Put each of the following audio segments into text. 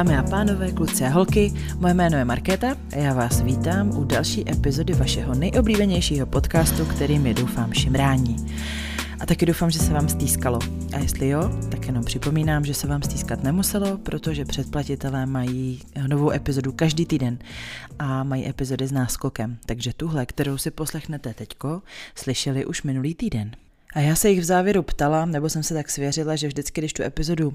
Dámy a pánové, kluci a holky, moje jméno je Markéta a já vás vítám u další epizody vašeho nejoblíbenějšího podcastu, kterým je doufám šimrání. A taky doufám, že se vám stýskalo. A jestli jo, tak jenom připomínám, že se vám stýskat nemuselo, protože předplatitelé mají novou epizodu každý týden a mají epizody s náskokem. Takže tuhle, kterou si poslechnete teďko, slyšeli už minulý týden. A já se jich v závěru ptala, nebo jsem se tak svěřila, že vždycky, když tu epizodu uh,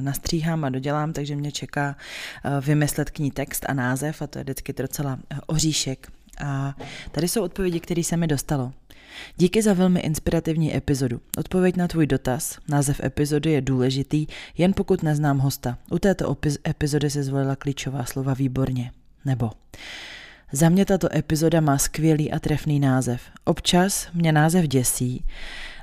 nastříhám a dodělám, takže mě čeká uh, vymyslet k ní text a název a to je vždycky docela uh, oříšek. A tady jsou odpovědi, které se mi dostalo. Díky za velmi inspirativní epizodu. Odpověď na tvůj dotaz, název epizody je důležitý, jen pokud neznám hosta. U této epizody se zvolila klíčová slova výborně. Nebo za mě tato epizoda má skvělý a trefný název. Občas mě název děsí,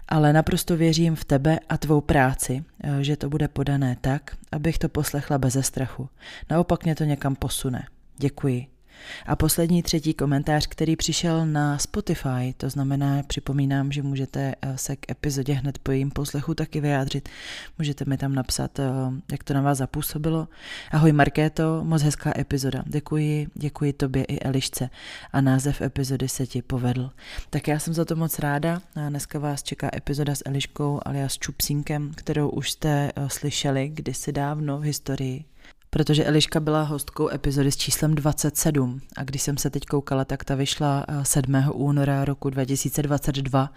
ale naprosto věřím v tebe a tvou práci, eh, že to bude podané tak, abych to poslechla bez strachu. Naopak mě to někam posune. Děkuji. A poslední třetí komentář, který přišel na Spotify, to znamená, připomínám, že můžete eh, se k epizodě hned po jejím poslechu taky vyjádřit. Můžete mi tam napsat, eh, jak to na vás zapůsobilo. Ahoj Markéto, moc hezká epizoda. Děkuji, děkuji tobě i Elišce. A název epizody se ti povedl. Tak já jsem za to moc ráda. A dneska vás čeká epizoda s Eliškou alias Čupsínkem, kterou už jste eh, slyšeli kdysi dávno v historii protože Eliška byla hostkou epizody s číslem 27 a když jsem se teď koukala, tak ta vyšla 7. Eh, února roku 2022,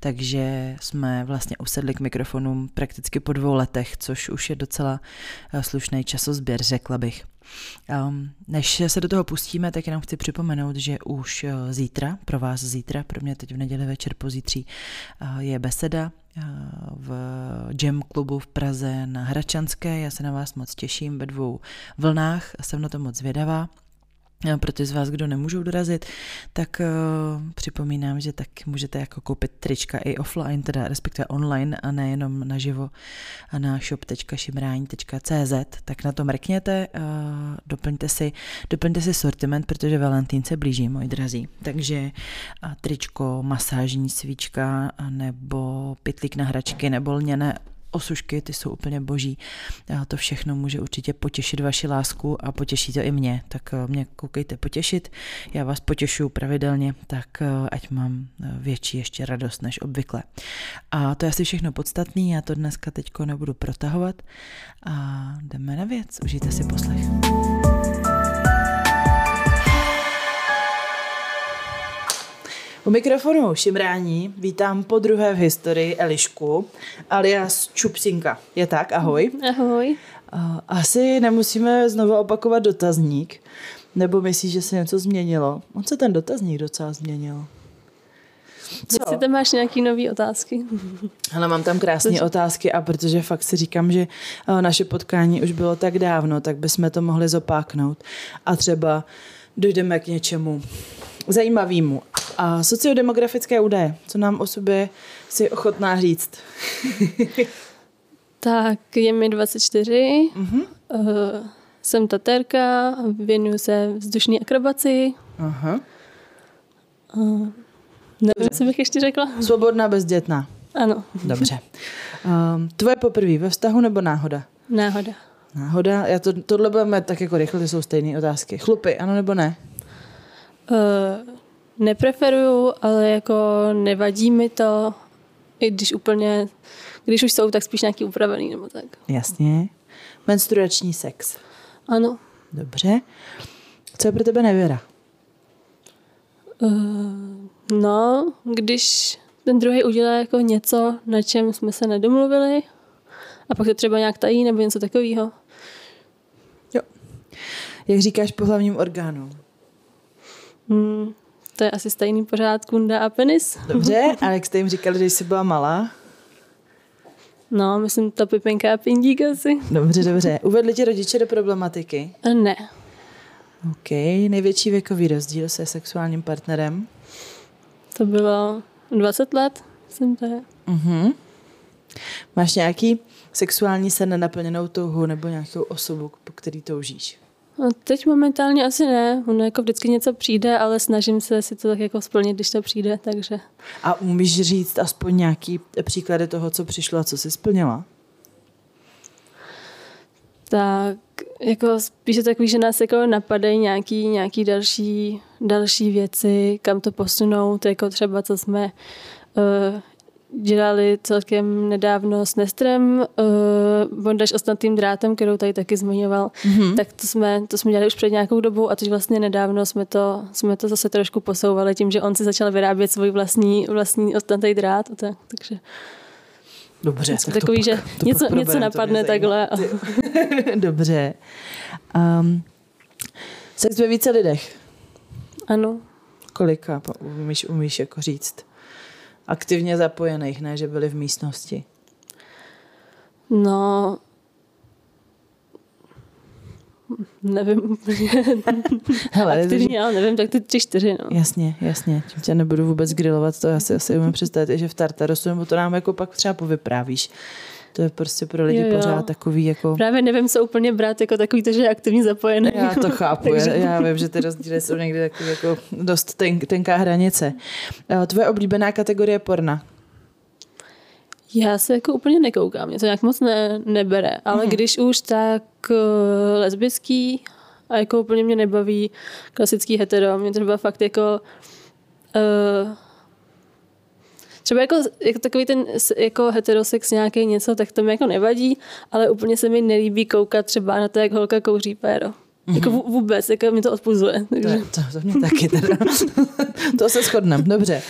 takže jsme vlastně usedli k mikrofonům prakticky po dvou letech, což už je docela eh, slušný časozběr, řekla bych. Um, než se do toho pustíme, tak jenom chci připomenout, že už uh, zítra, pro vás zítra, pro mě teď v neděli večer pozítří, uh, je beseda uh, v Jam klubu v Praze na Hračanské. Já se na vás moc těším ve dvou vlnách, jsem na to moc zvědavá. Pro ty z vás, kdo nemůžou dorazit, tak uh, připomínám, že tak můžete jako koupit trička i offline, teda respektive online a nejenom naživo a na shop.šimrání.cz, tak na to mrkněte, uh, doplňte si, doplňte si sortiment, protože Valentín se blíží, moji drazí. Takže uh, tričko, masážní svíčka nebo pytlík na hračky nebo lněné osušky, ty jsou úplně boží. A to všechno může určitě potěšit vaši lásku a potěší to i mě. Tak eh, mě koukejte potěšit, já vás potěšuju pravidelně, tak eh, ať mám eh, větší ještě radost než obvykle. A to je asi všechno podstatný, já to dneska teďko nebudu protahovat a jdeme na věc, užijte si poslech. U mikrofonu šimrání vítám po druhé v historii Elišku, alias Čupsinka. Je tak? Ahoj. Ahoj. Asi nemusíme znovu opakovat dotazník, nebo myslíš, že se něco změnilo? On se ten dotazník docela změnil. Co? Jestli tam máš nějaké nové otázky. Ale mám tam krásné otázky a protože fakt si říkám, že naše potkání už bylo tak dávno, tak bychom to mohli zopáknout. A třeba dojdeme k něčemu zajímavému. A sociodemografické údaje, co nám o sobě si ochotná říct? tak je mi 24, uh-huh. uh, jsem taterka, věnuju se vzdušné akrobaci. Aha. Uh, nevím, co bych ještě řekla. Svobodná, bezdětná. Ano. Dobře. Um, tvoje poprvé ve vztahu nebo náhoda? Náhoda. Náhoda? Já to, tohle budeme tak jako rychle, to jsou stejné otázky. Chlupy, ano nebo ne? Uh, nepreferuju, ale jako nevadí mi to, i když úplně, když už jsou, tak spíš nějaký upravený nebo tak. Jasně. Menstruační sex. Ano. Dobře. Co je pro tebe nevěra? Uh, no, když ten druhý udělá jako něco, na čem jsme se nedomluvili a pak to třeba nějak tají nebo něco takového. Jo. Jak říkáš po hlavním orgánu? Hmm, to je asi stejný pořád kunda a penis. Dobře, a jak jste jim říkali, že jsi byla malá? No, myslím to pipinka a pindík asi. Dobře, dobře. Uvedli ti rodiče do problematiky? Ne. OK. Největší věkový rozdíl se sexuálním partnerem? To bylo 20 let, jsem to je. Uh-huh. Máš nějaký sexuální sen nenaplněnou touhu nebo nějakou osobu, po který toužíš? No, teď momentálně asi ne. Ono jako vždycky něco přijde, ale snažím se si to tak jako splnit, když to přijde, takže. A umíš říct aspoň nějaký příklady toho, co přišlo a co jsi splnila? Tak jako spíše takový, že nás jako napadají nějaký, nějaký další, další věci, kam to posunout, jako třeba co jsme uh, dělali celkem nedávno s Nestrem, uh, bondaž ostatným drátem, kterou tady taky zmiňoval, mm-hmm. tak to jsme, to jsme dělali už před nějakou dobou a teď vlastně nedávno jsme to, jsme to zase trošku posouvali tím, že on si začal vyrábět svůj vlastní, vlastní ostatný drát. Tak, takže Dobře, tak takový, to pak, že to něco, pak něco napadne takhle. A... Dobře. Um, sex ve více lidech. Ano. Kolika umíš, umíš jako říct? Aktivně zapojených, ne, že byli v místnosti. No, nevím Hele, aktivně, ale nevím, tak ty tři, čtyři. No. Jasně, jasně. Tím tě nebudu vůbec grilovat, to já si asi umím představit, že v Tartarosu, nebo to nám jako pak třeba povyprávíš. To je prostě pro lidi jo, jo. pořád takový jako... Právě nevím, co úplně brát jako takový, to, že je aktivně zapojený. Já to chápu, Takže... já, já vím, že ty rozdíly jsou někdy takový jako dost ten, tenká hranice. Eh, tvoje oblíbená kategorie porna? Já se jako úplně nekoukám, mě to nějak moc ne, nebere, ale mm. když už, tak uh, lesbický a jako úplně mě nebaví klasický hetero. Mě třeba fakt jako uh, třeba jako, jako takový ten jako heterosex nějaký něco, tak to mi jako nevadí, ale úplně se mi nelíbí koukat třeba na to, jak holka kouří péro. Mm-hmm. Jako vůbec, jako mi to odpuzuje. Takže. To, to, to mě taky teda. to se shodneme, dobře.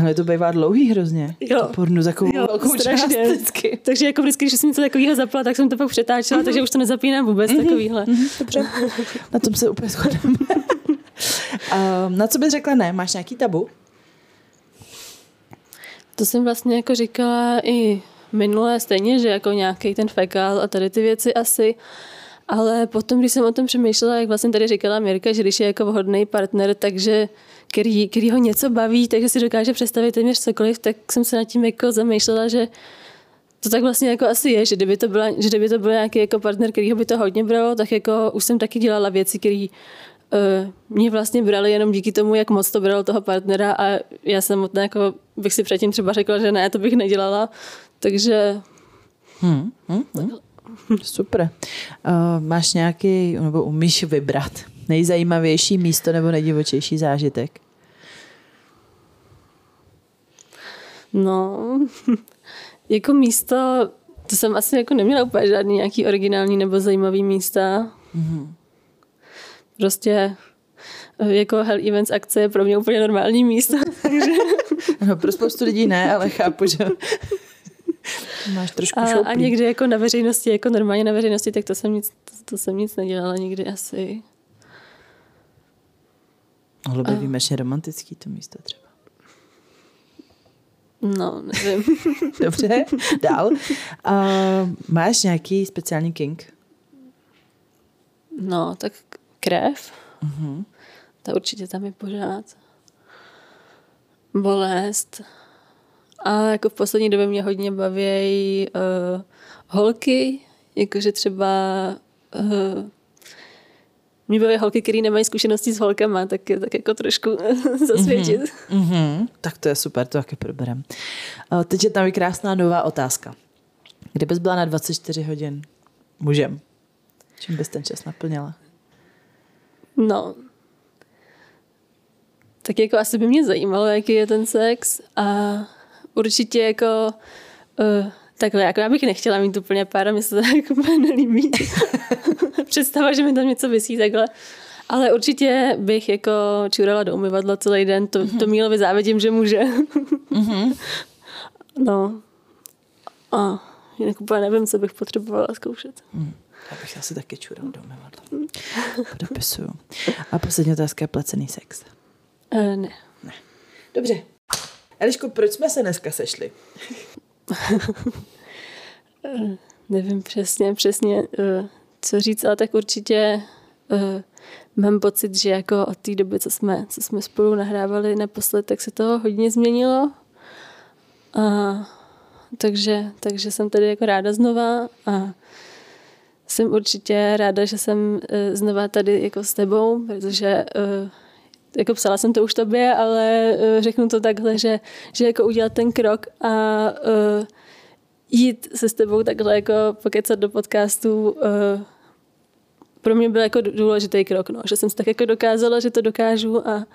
Ale to bývá dlouhý hrozně. Jo. To pornu takovou jo, velkou strašně. vždycky. Takže jako vždycky, když jsem něco takového zapla, tak jsem to pak přetáčela, mm-hmm. takže už to nezapínám vůbec mm-hmm. takovýhle. Mm-hmm. Dobře. Na tom se úplně shodneme. na co bys řekla ne? Máš nějaký tabu? To jsem vlastně jako říkala i minulé stejně, že jako nějaký ten fekál a tady ty věci asi. Ale potom, když jsem o tom přemýšlela, jak vlastně tady říkala Mirka, že když je jako vhodný partner, takže který, který ho něco baví, takže si dokáže představit téměř cokoliv, tak jsem se nad tím jako zamýšlela, že to tak vlastně jako asi je, že kdyby to, byla, že kdyby to byl nějaký jako partner, který by to hodně bralo, tak jako už jsem taky dělala věci, které mě vlastně brali jenom díky tomu, jak moc to bralo toho partnera a já samotná jako bych si předtím třeba řekla, že ne, to bych nedělala, takže... Hmm, hmm, hmm. Super. Uh, máš nějaký, nebo umíš vybrat nejzajímavější místo nebo nejdivočejší zážitek? No, jako místo, to jsem asi jako neměla úplně žádný nějaký originální nebo zajímavý místa. Mm-hmm. Prostě eh, jako Hell Events akce je pro mě úplně normální místo. Takže... No, pro spoustu lidí ne, ale chápu, že máš trošku a, a někdy jako na veřejnosti, jako normálně na veřejnosti, tak to jsem nic, to, to jsem nic nedělala nikdy asi. Mohlo by a... výjimečně romantický to místo třeba. No, nevím. Dobře, dál. Uh, máš nějaký speciální king? No, tak krev. Uh-huh. To určitě tam je pořád. Bolest. A jako v poslední době mě hodně baví uh, holky, jakože třeba uh, mě baví holky, které nemají zkušenosti s holkama, tak, tak jako trošku zasvětit. Mm-hmm. Mm-hmm. Tak to je super, to taky proberem. Uh, teď je tam krásná nová otázka. Kdybys byla na 24 hodin mužem, čím bys ten čas naplněla? No, tak jako asi by mě zajímalo, jaký je ten sex a určitě jako uh, takhle, jako já bych nechtěla mít úplně pár, mi se to jako nelíbí. Představa, že mi tam něco vysí takhle. Ale určitě bych jako čurala do umyvadla celý den, to, mm-hmm. to Mílovi závidím, že může. mm-hmm. No. A jinak úplně nevím, co bych potřebovala zkoušet. Mm. Já bych asi taky čural do umyvadla. Podopisuju. A poslední otázka je placený sex. Uh, ne. Ne. Dobře. Eliško, proč jsme se dneska sešli? Nevím přesně, přesně, uh, co říct, ale tak určitě uh, mám pocit, že jako od té doby, co jsme, co jsme spolu nahrávali naposled, tak se to hodně změnilo. A, takže, takže jsem tady jako ráda znova a jsem určitě ráda, že jsem uh, znova tady jako s tebou, protože uh, jako psala jsem to už tobě, ale uh, řeknu to takhle, že, že jako udělat ten krok a jít se s tebou takhle jako pokecat do podcastu pro mě byl jako důležitý krok, no, že jsem si tak jako dokázala, že to dokážu a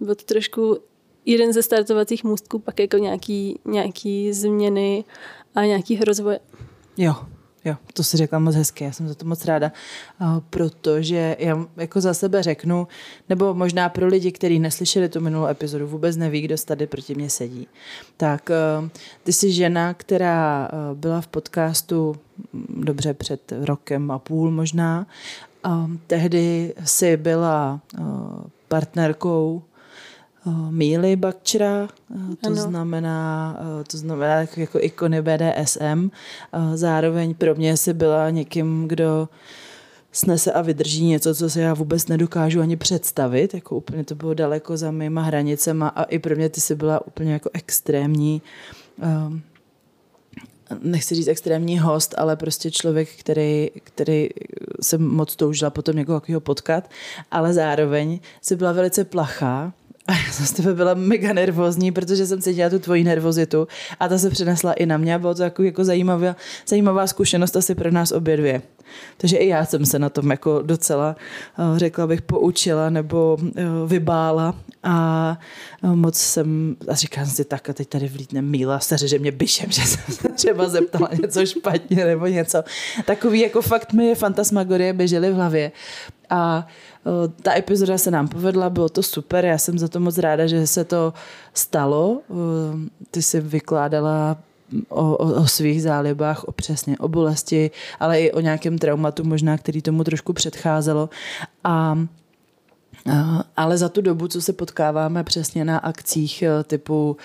byl to trošku jeden ze startovacích můstků, pak jako nějaký, nějaký změny a nějaký rozvoje. Jo, Jo, to si řekla moc hezky, já jsem za to moc ráda, protože já jako za sebe řeknu, nebo možná pro lidi, kteří neslyšeli tu minulou epizodu, vůbec neví, kdo tady proti mě sedí, tak ty jsi žena, která byla v podcastu mm, dobře před rokem a půl možná, tehdy si byla partnerkou Míly Bakčera, to ano. znamená, to znamená jako ikony BDSM. Zároveň pro mě si byla někým, kdo snese a vydrží něco, co si já vůbec nedokážu ani představit. Jako úplně to bylo daleko za mýma hranicema a i pro mě ty jsi byla úplně jako extrémní nechci říct extrémní host, ale prostě člověk, který, který jsem moc toužila potom někoho potkat, ale zároveň si byla velice plachá a já jsem z tebe byla mega nervózní, protože jsem cítila tu tvoji nervozitu a ta se přenesla i na mě. Bylo to jako, jako zajímavá, zajímavá zkušenost asi pro nás obě dvě. Takže i já jsem se na tom jako docela, eh, řekla bych, poučila nebo eh, vybála a eh, moc jsem, a říkám si tak a teď tady vlítne Míla staře, že mě byšem, že jsem se třeba zeptala něco špatně nebo něco. Takový jako fakt mi je fantasmagorie běžely v hlavě. A ta epizoda se nám povedla, bylo to super, já jsem za to moc ráda, že se to stalo. Ty jsi vykládala o, o, o svých zálibách, o přesně o bolesti, ale i o nějakém traumatu možná, který tomu trošku předcházelo. A ale za tu dobu, co se potkáváme přesně na akcích e, typu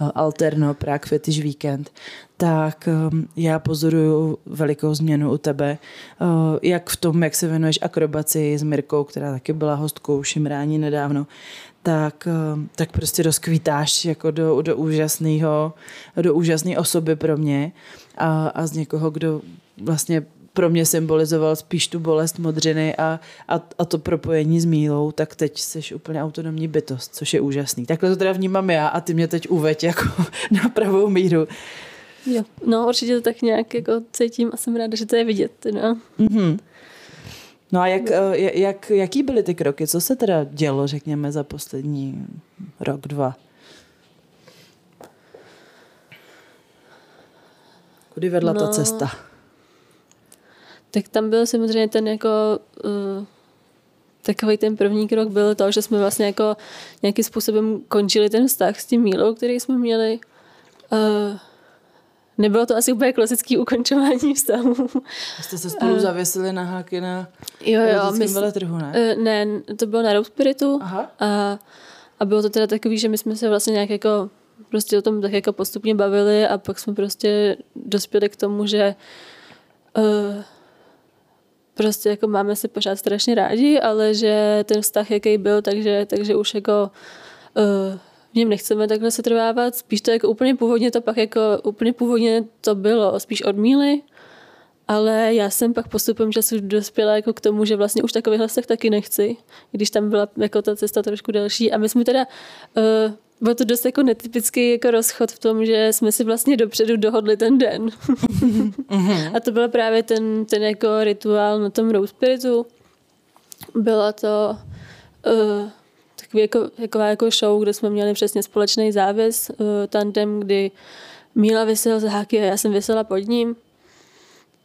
e, Alterno, Prague Fetish Weekend, tak e, já pozoruju velikou změnu u tebe, jak v tom, jak se věnuješ akrobaci s Mirkou, která taky byla hostkou Šimrání nedávno, tak, tak prostě rozkvítáš jako do, do úžasného, do úžasné osoby pro mě a, a z někoho, kdo vlastně pro mě symbolizoval spíš tu bolest modřiny a, a, a to propojení s Mílou, tak teď jsi úplně autonomní bytost, což je úžasný. Takhle to teda vnímám já a ty mě teď uveď jako na pravou míru. Jo, no určitě to tak nějak jako cítím a jsem ráda, že to je vidět. No. Mm-hmm. No a jak, eh, jak, jaký byly ty kroky? Co se teda dělo, řekněme, za poslední rok, dva? Kudy vedla no, ta cesta? Tak tam byl samozřejmě ten jako uh, takový ten první krok byl to, že jsme vlastně jako nějakým způsobem končili ten vztah s tím Mílou, který jsme měli. Uh, nebylo to asi úplně klasický ukončování vztahu. Jste se spolu uh, zavěsili na háky na jo, jo, my, veletrhu, ne? Uh, ne, to bylo na Road Spiritu. Aha. A, a bylo to teda takový, že my jsme se vlastně nějak jako prostě o tom tak jako postupně bavili a pak jsme prostě dospěli k tomu, že uh, prostě jako máme se pořád strašně rádi, ale že ten vztah, jaký byl, takže, takže už jako uh, něm nechceme takhle se trvávat. Spíš to jako úplně původně to pak jako úplně původně to bylo spíš od míly, ale já jsem pak postupem času dospěla jako k tomu, že vlastně už takovýhle vztah taky nechci, když tam byla jako ta cesta trošku delší. A my jsme teda uh, byl to dost jako netypický jako rozchod v tom, že jsme si vlastně dopředu dohodli ten den. a to byl právě ten, ten jako rituál na tom Rose Spiritu. Byla to uh, takový jako, taková jako show, kde jsme měli přesně společný závěs uh, tandem, kdy Míla vysel z háky a já jsem vysela pod ním.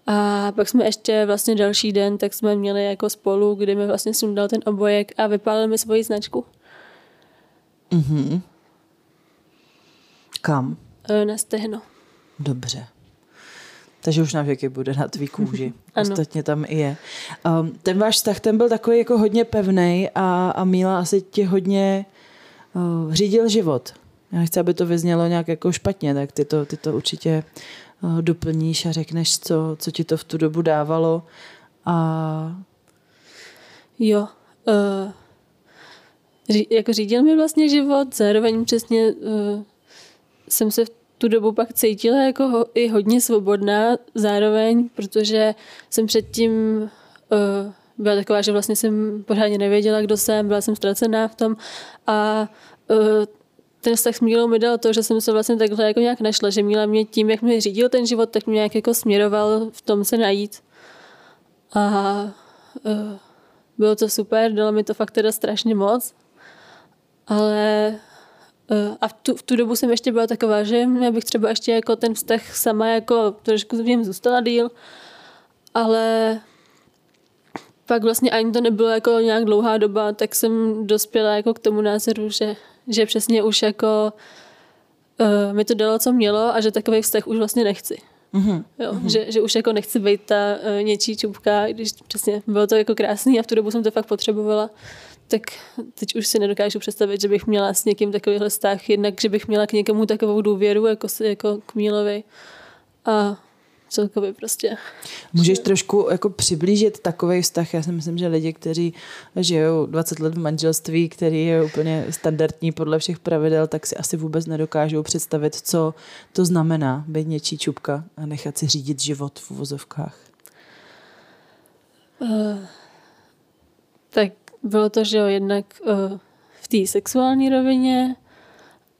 A pak jsme ještě vlastně další den, tak jsme měli jako spolu, kdy mi vlastně sundal ten obojek a vypálil mi svoji značku. Mm-hmm. Kam? E, na stehno. Dobře. Takže už na věky bude na tvý kůži. Ostatně tam i je. Um, ten váš vztah, ten byl takový jako hodně pevný a, a Míla asi ti hodně uh, řídil život. Já nechci, aby to vyznělo nějak jako špatně, tak ty to, ty to určitě uh, doplníš a řekneš, co, co ti to v tu dobu dávalo. A... Jo. Uh, ří, jako řídil mi vlastně život, zároveň přesně uh, jsem se v tu dobu pak cítila jako ho, i hodně svobodná zároveň, protože jsem předtím uh, byla taková, že vlastně jsem pořádně nevěděla, kdo jsem, byla jsem ztracená v tom a uh, ten vztah s Mílou mi dal to, že jsem se vlastně takhle jako nějak našla, že Míla mě tím, jak mi řídil ten život, tak mě nějak jako směroval v tom se najít. A uh, bylo to super, dalo mi to fakt teda strašně moc, ale a v tu, v tu dobu jsem ještě byla taková, že já bych třeba ještě jako ten vztah sama jako trošku v něm zůstala díl, ale pak vlastně ani to nebylo jako nějak dlouhá doba, tak jsem dospěla jako k tomu názoru, že, že přesně už jako uh, mi to dalo, co mělo a že takový vztah už vlastně nechci. Mm-hmm. Jo, mm-hmm. Že, že už jako nechci být ta uh, něčí čupka, když přesně bylo to jako krásný a v tu dobu jsem to fakt potřebovala, tak teď už si nedokážu představit, že bych měla s někým takovýhle vztah, jednak, že bych měla k někomu takovou důvěru, jako, jako k Mílovi. A celkově prostě. Můžeš že... trošku jako přiblížit takový vztah? Já si myslím, že lidi, kteří žijou 20 let v manželství, který je úplně standardní podle všech pravidel, tak si asi vůbec nedokážou představit, co to znamená být něčí čupka a nechat si řídit život v uvozovkách. Uh, tak bylo to, že jo, jednak uh, v té sexuální rovině,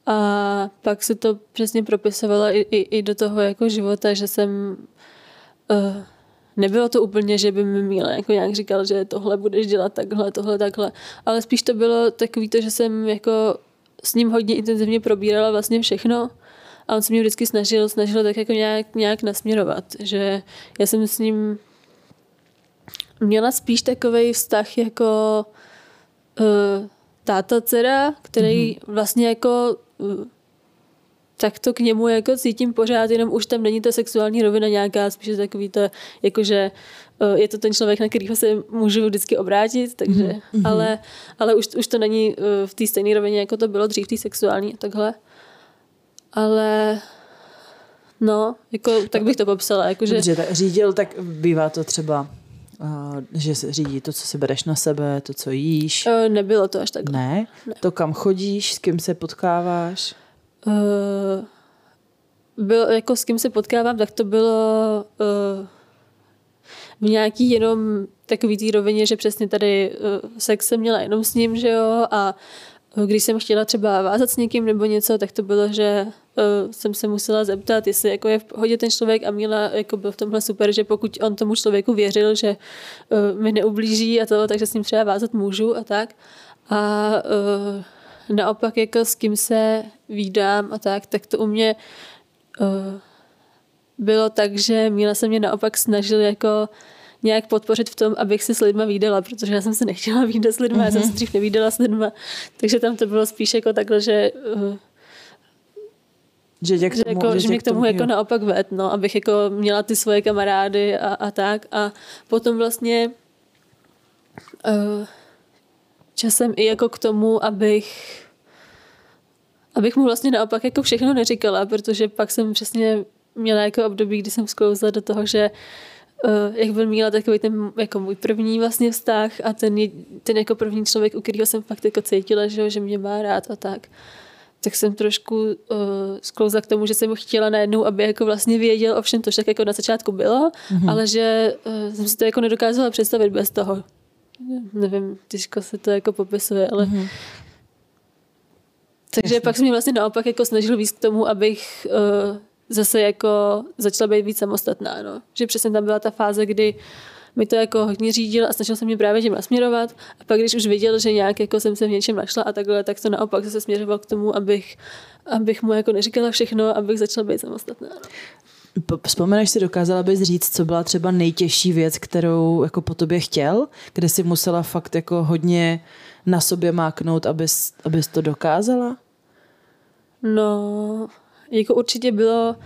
a pak se to přesně propisovalo i, i, i do toho jako života, že jsem... Uh, nebylo to úplně, že by mi Míla jako nějak říkal, že tohle budeš dělat takhle, tohle, takhle. Ale spíš to bylo takový to, že jsem jako s ním hodně intenzivně probírala vlastně všechno a on se mě vždycky snažil, snažil tak jako nějak, nějak nasměrovat, že já jsem s ním měla spíš takový vztah jako uh, táta dcera, který mm-hmm. vlastně jako tak to k němu jako cítím pořád, jenom už tam není ta sexuální rovina nějaká, spíš takový to, jakože eh, je to ten člověk, na kterého se můžu vždycky obrátit, takže, mm-hmm. ale, ale už, už to není eh, v té stejné rovině, jako to bylo dřív, té sexuální a takhle. Ale no, jako, tak bych to popsala. Jakože... Dobře, tak řídil, tak bývá to třeba že se řídí to, co si bereš na sebe, to, co jíš? Uh, nebylo to až tak. Ne? ne? To, kam chodíš, s kým se potkáváš? Uh, bylo, jako s kým se potkávám, tak to bylo uh, v nějaký jenom takový té rovině, že přesně tady uh, sex jsem měla jenom s ním, že jo, a když jsem chtěla třeba vázat s někým nebo něco, tak to bylo, že uh, jsem se musela zeptat, jestli jako je v pohodě ten člověk a Míla jako byl v tomhle super, že pokud on tomu člověku věřil, že uh, mi neublíží a to, takže s ním třeba vázat můžu a tak. A uh, naopak jako s kým se výdám a tak, tak to u mě uh, bylo tak, že Míla se mě naopak snažil jako nějak podpořit v tom, abych se s lidma výdala, protože já jsem se nechtěla výdat s lidma, mm-hmm. já jsem se mhm. dřív nevídala s lidma, takže tam to bylo spíš jako takhle, že uh, že, tě k tomu, že, jako, že mě k tomu, tomu jako naopak ved, no, abych jako měla ty svoje kamarády a, a tak. A potom vlastně uh, časem i jako k tomu, abych abych mu vlastně naopak jako všechno neříkala, protože pak jsem přesně měla jako období, kdy jsem sklouzla do toho, že uh, jak byl měla takový ten jako můj první vlastně vztah a ten, ten jako první člověk, u kterého jsem fakt jako cítila, že, že mě má rád a tak. Uh, tak jsem trošku uh, sklouzla k tomu, že jsem chtěla najednou, aby jako vlastně věděl o všem, to tak jako na začátku bylo, mm-hmm. ale že uh, jsem si to jako nedokázala představit bez toho. Nevím, těžko se to jako popisuje, ale mm-hmm. Takže Jasně. pak jsem mě vlastně naopak jako snažil víc k tomu, abych uh, zase jako začala být víc samostatná. No. Že přesně tam byla ta fáze, kdy uh, mi to jako hodně řídil a snažil se mě právě tím nasměrovat. A pak, když už viděl, že nějak jako jsem se v něčem našla a takhle, tak to naopak se směřoval k tomu, abych, abych mu jako neříkala všechno, abych začala být samostatná. No. Vzpomeneš si, dokázala bys říct, co byla třeba nejtěžší věc, kterou jako po tobě chtěl, kde si musela fakt jako hodně na sobě máknout, abys, abys to dokázala? No, jako určitě bylo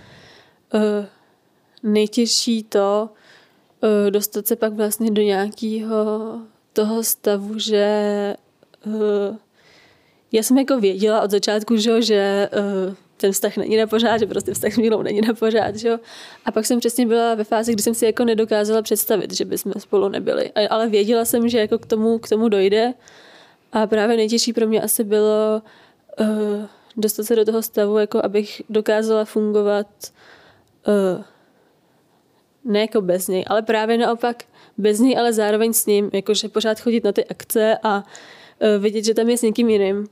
uh, nejtěžší to, dostat se pak vlastně do nějakého toho stavu, že uh, já jsem jako věděla od začátku, že, že uh, ten vztah není na pořád, že prostě vztah s Mílou není na pořád, že? A pak jsem přesně byla ve fázi, kdy jsem si jako nedokázala představit, že bychom spolu nebyli. Ale věděla jsem, že jako k tomu, k tomu dojde. A právě nejtěžší pro mě asi bylo uh, dostat se do toho stavu, jako abych dokázala fungovat uh, ne jako bez něj, ale právě naopak bez něj, ale zároveň s ním, jakože pořád chodit na ty akce a uh, vidět, že tam je s někým jiným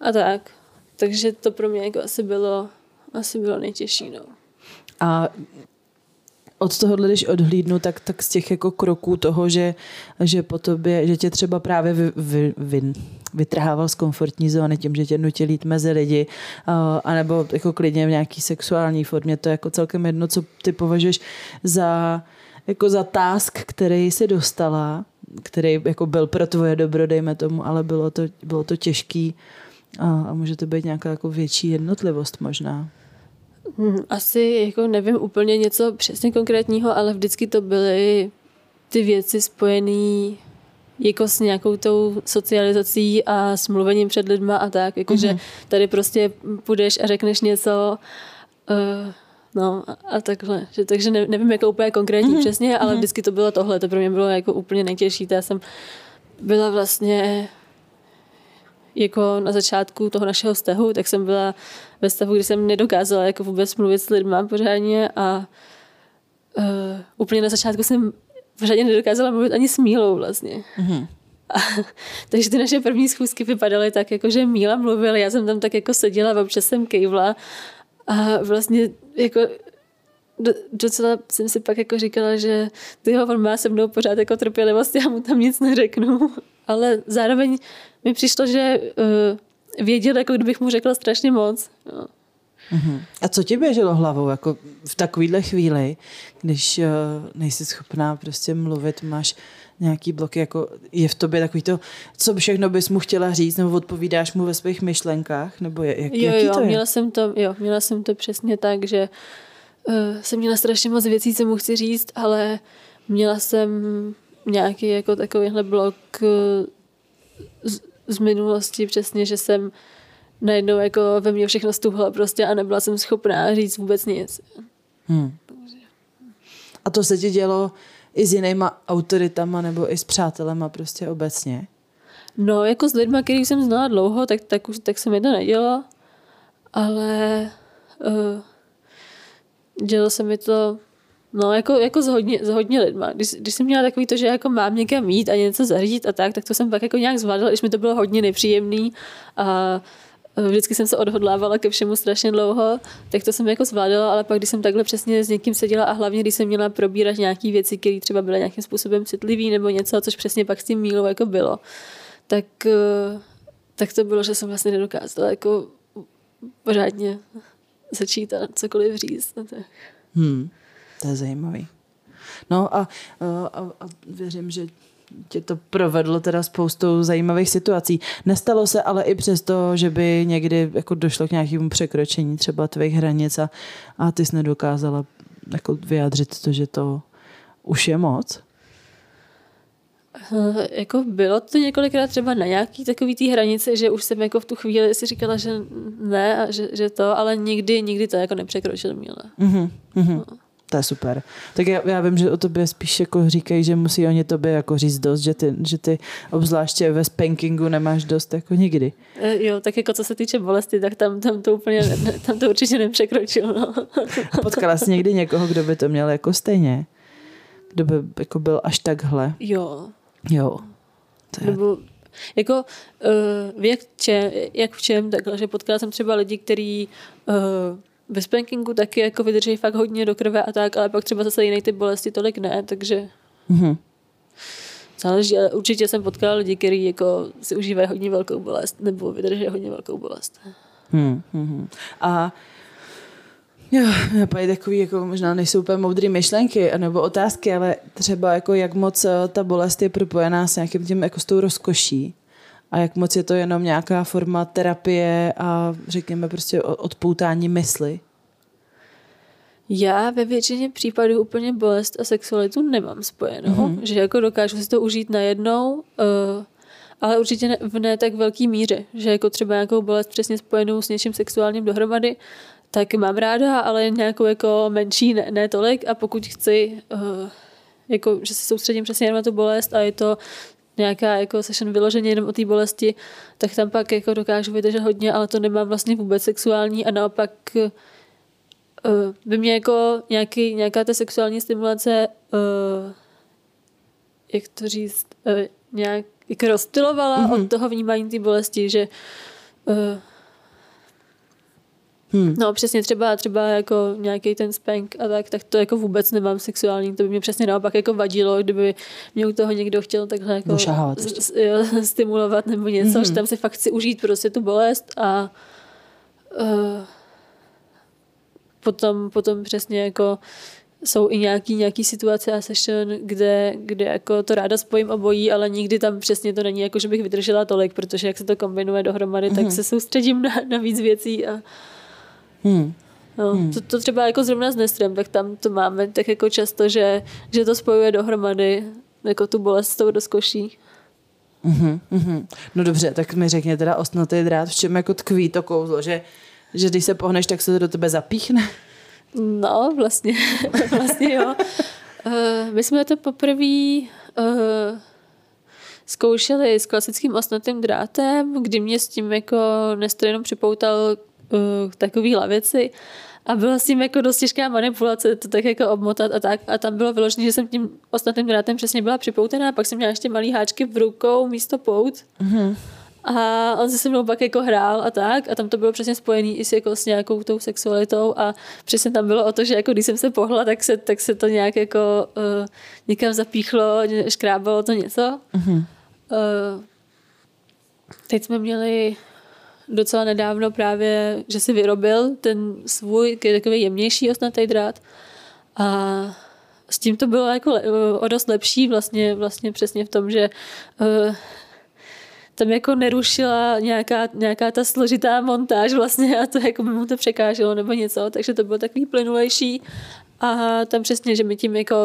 a tak. Takže to pro mě jako asi bylo, asi bylo nejtěžší. No. A od toho, když odhlídnu, tak, tak z těch jako kroků toho, že, že po tobě, že tě třeba právě vy, vy, vy, vytrhával z komfortní zóny tím, že tě nutil jít mezi lidi, uh, anebo jako klidně v nějaký sexuální formě, to je jako celkem jedno, co ty považuješ za jako za task, který si dostala, který jako byl pro tvoje dobro, dejme tomu, ale bylo to, bylo to těžký a, a může to být nějaká jako větší jednotlivost možná. Hmm, asi jako nevím úplně něco přesně konkrétního, ale vždycky to byly ty věci spojené jako s nějakou tou socializací a s mluvením před lidma a tak, jakože mm-hmm. tady prostě půjdeš a řekneš něco uh, no a takhle, že, takže ne, nevím jako úplně konkrétně mm-hmm. přesně, ale mm-hmm. vždycky to bylo tohle, to pro mě bylo jako úplně nejtěžší, já jsem byla vlastně jako na začátku toho našeho vztahu, tak jsem byla ve stavu, kdy jsem nedokázala jako vůbec mluvit s lidmi pořádně a uh, úplně na začátku jsem pořádně nedokázala mluvit ani s Mílou vlastně. Mm-hmm. A, takže ty naše první schůzky vypadaly tak, jako že Míla mluvila, já jsem tam tak jako seděla, občas jsem kejvla a vlastně jako do, docela jsem si pak jako říkala, že tyho on má se mnou pořád jako trpělivost, já mu tam nic neřeknu. Ale zároveň mi přišlo, že uh, věděl, jako kdybych mu řekla strašně moc. No. Uh-huh. A co ti běželo hlavou jako v takovýhle chvíli, když uh, nejsi schopná prostě mluvit, máš nějaký bloky, jako je v tobě takový to, co všechno bys mu chtěla říct, nebo odpovídáš mu ve svých myšlenkách, nebo je, jak, jo, jaký jo, to je? Měla jsem to, jo, měla jsem to přesně tak, že uh, jsem měla strašně moc věcí, co mu chci říct, ale měla jsem nějaký jako takovýhle blok uh, z, z minulosti přesně, že jsem najednou jako ve mně všechno stuhla prostě a nebyla jsem schopná říct vůbec nic. Hmm. A to se ti dělo i s jinýma autoritama nebo i s přátelema prostě obecně? No, jako s lidmi, který jsem znala dlouho, tak, tak, už, tak se mi to nedělo, ale uh, dělo se mi to No, jako, jako s, hodně, s hodně lidma. Když, když jsem měla takový to, že jako mám někam mít a něco zařídit a tak, tak to jsem pak jako nějak zvládla, když mi to bylo hodně nepříjemný a vždycky jsem se odhodlávala ke všemu strašně dlouho, tak to jsem jako zvládala, ale pak když jsem takhle přesně s někým seděla a hlavně když jsem měla probírat nějaké věci, které třeba byly nějakým způsobem citlivé nebo něco, což přesně pak s tím mílou jako bylo, tak, eh, tak to bylo, že jsem vlastně nedokázala jako pořádně začít a cokoliv říct. Hmm. To je zajímavý. No a, a, a věřím, že tě to provedlo teda spoustou zajímavých situací. Nestalo se ale i přesto, že by někdy jako došlo k nějakému překročení třeba tvých hranic a, a ty jsi nedokázala jako vyjádřit to, že to už je moc? Uh, jako bylo to několikrát třeba na nějaký takový té hranice, že už jsem jako v tu chvíli si říkala, že ne a že, že to, ale nikdy, nikdy to jako nepřekročil měla. Uh-huh. No to je super. Tak já, já vím, že o tobě spíš jako říkají, že musí oni tobě jako říct dost, že ty, že ty obzvláště ve spankingu nemáš dost jako nikdy. E, jo, tak jako co se týče bolesti, tak tam, tam to úplně, ne, tam to určitě nepřekročil. No. Potkala jsi někdy někoho, kdo by to měl jako stejně? Kdo by jako byl až takhle? Jo. Jo. To je... Nebo jako uh, jak, čem, jak v čem, takhle, že potkala jsem třeba lidi, kteří uh, ve spankingu taky jako vydrží fakt hodně do krve a tak, ale pak třeba zase jiný ty bolesti tolik ne, takže mm-hmm. záleží, ale určitě jsem potkala lidi, kteří jako si užívají hodně velkou bolest nebo vydrží hodně velkou bolest. Mm-hmm. A Jo, napadají takový, jako možná nejsou úplně moudrý myšlenky nebo otázky, ale třeba jako jak moc eh, ta bolest je propojená s nějakým tím jako s tou rozkoší a jak moc je to jenom nějaká forma terapie a řekněme prostě odpoutání mysli? Já ve většině případů úplně bolest a sexualitu nemám spojenou, mm-hmm. že jako dokážu si to užít najednou, uh, ale určitě ne, v ne tak velký míře, že jako třeba nějakou bolest přesně spojenou s něčím sexuálním dohromady, tak mám ráda, ale nějakou jako menší ne, ne tolik a pokud chci uh, jako, že se soustředím přesně na tu bolest a je to nějaká jako session vyloženě jenom o té bolesti, tak tam pak jako dokážu vydržet hodně, ale to nemám vlastně vůbec sexuální a naopak uh, by mě jako nějaký, nějaká ta sexuální stimulace uh, jak to říct, uh, nějak jako rozstylovala mm-hmm. od toho vnímání té bolesti, že uh, Hmm. No přesně třeba, třeba jako nějaký ten spank a tak, tak to jako vůbec nemám sexuální, to by mě přesně naopak jako vadilo, kdyby mě u toho někdo chtěl takhle jako jo, stimulovat nebo něco, mm-hmm. že tam si fakt chci užít prostě tu bolest a uh, potom, potom přesně jako jsou i nějaký, nějaký situace a session, kde, kde jako to ráda spojím obojí, ale nikdy tam přesně to není jako, že bych vydržela tolik, protože jak se to kombinuje dohromady, mm-hmm. tak mhm. se soustředím na, na víc věcí a Hmm. No, hmm. to, to třeba jako zrovna s Nestrem, tak tam to máme tak jako často, že, že to spojuje dohromady jako tu bolest s tou rozkoší. Mm-hmm, mm-hmm. No dobře, tak mi řekně teda ostnatý drát, v čem jako tkví to kouzlo, že, že když se pohneš, tak se to do tebe zapíchne? No, vlastně, vlastně jo. Uh, my jsme to poprvé uh, zkoušeli s klasickým osnatým drátem, kdy mě s tím jako Nestor jenom připoutal uh, takovýhle věci. A byla s tím jako dost těžká manipulace, to tak jako obmotat a tak. A tam bylo vyložené, že jsem tím ostatním drátem přesně byla připoutená, pak jsem měla ještě malý háčky v rukou místo pout. Mm-hmm. A on se se mnou pak jako hrál a tak a tam to bylo přesně spojený i s, jako s nějakou tou sexualitou a přesně tam bylo o to, že jako když jsem se pohla, tak se, tak se to nějak jako uh, někam zapíchlo, škrábalo to něco. Mm-hmm. Uh, teď jsme měli docela nedávno právě, že si vyrobil ten svůj takový jemnější osnatý drát. A s tím to bylo jako o dost lepší vlastně, vlastně přesně v tom, že uh, tam jako nerušila nějaká, nějaká ta složitá montáž vlastně a to jako by mu to překáželo nebo něco, takže to bylo takový plynulejší. A tam přesně, že mi tím jako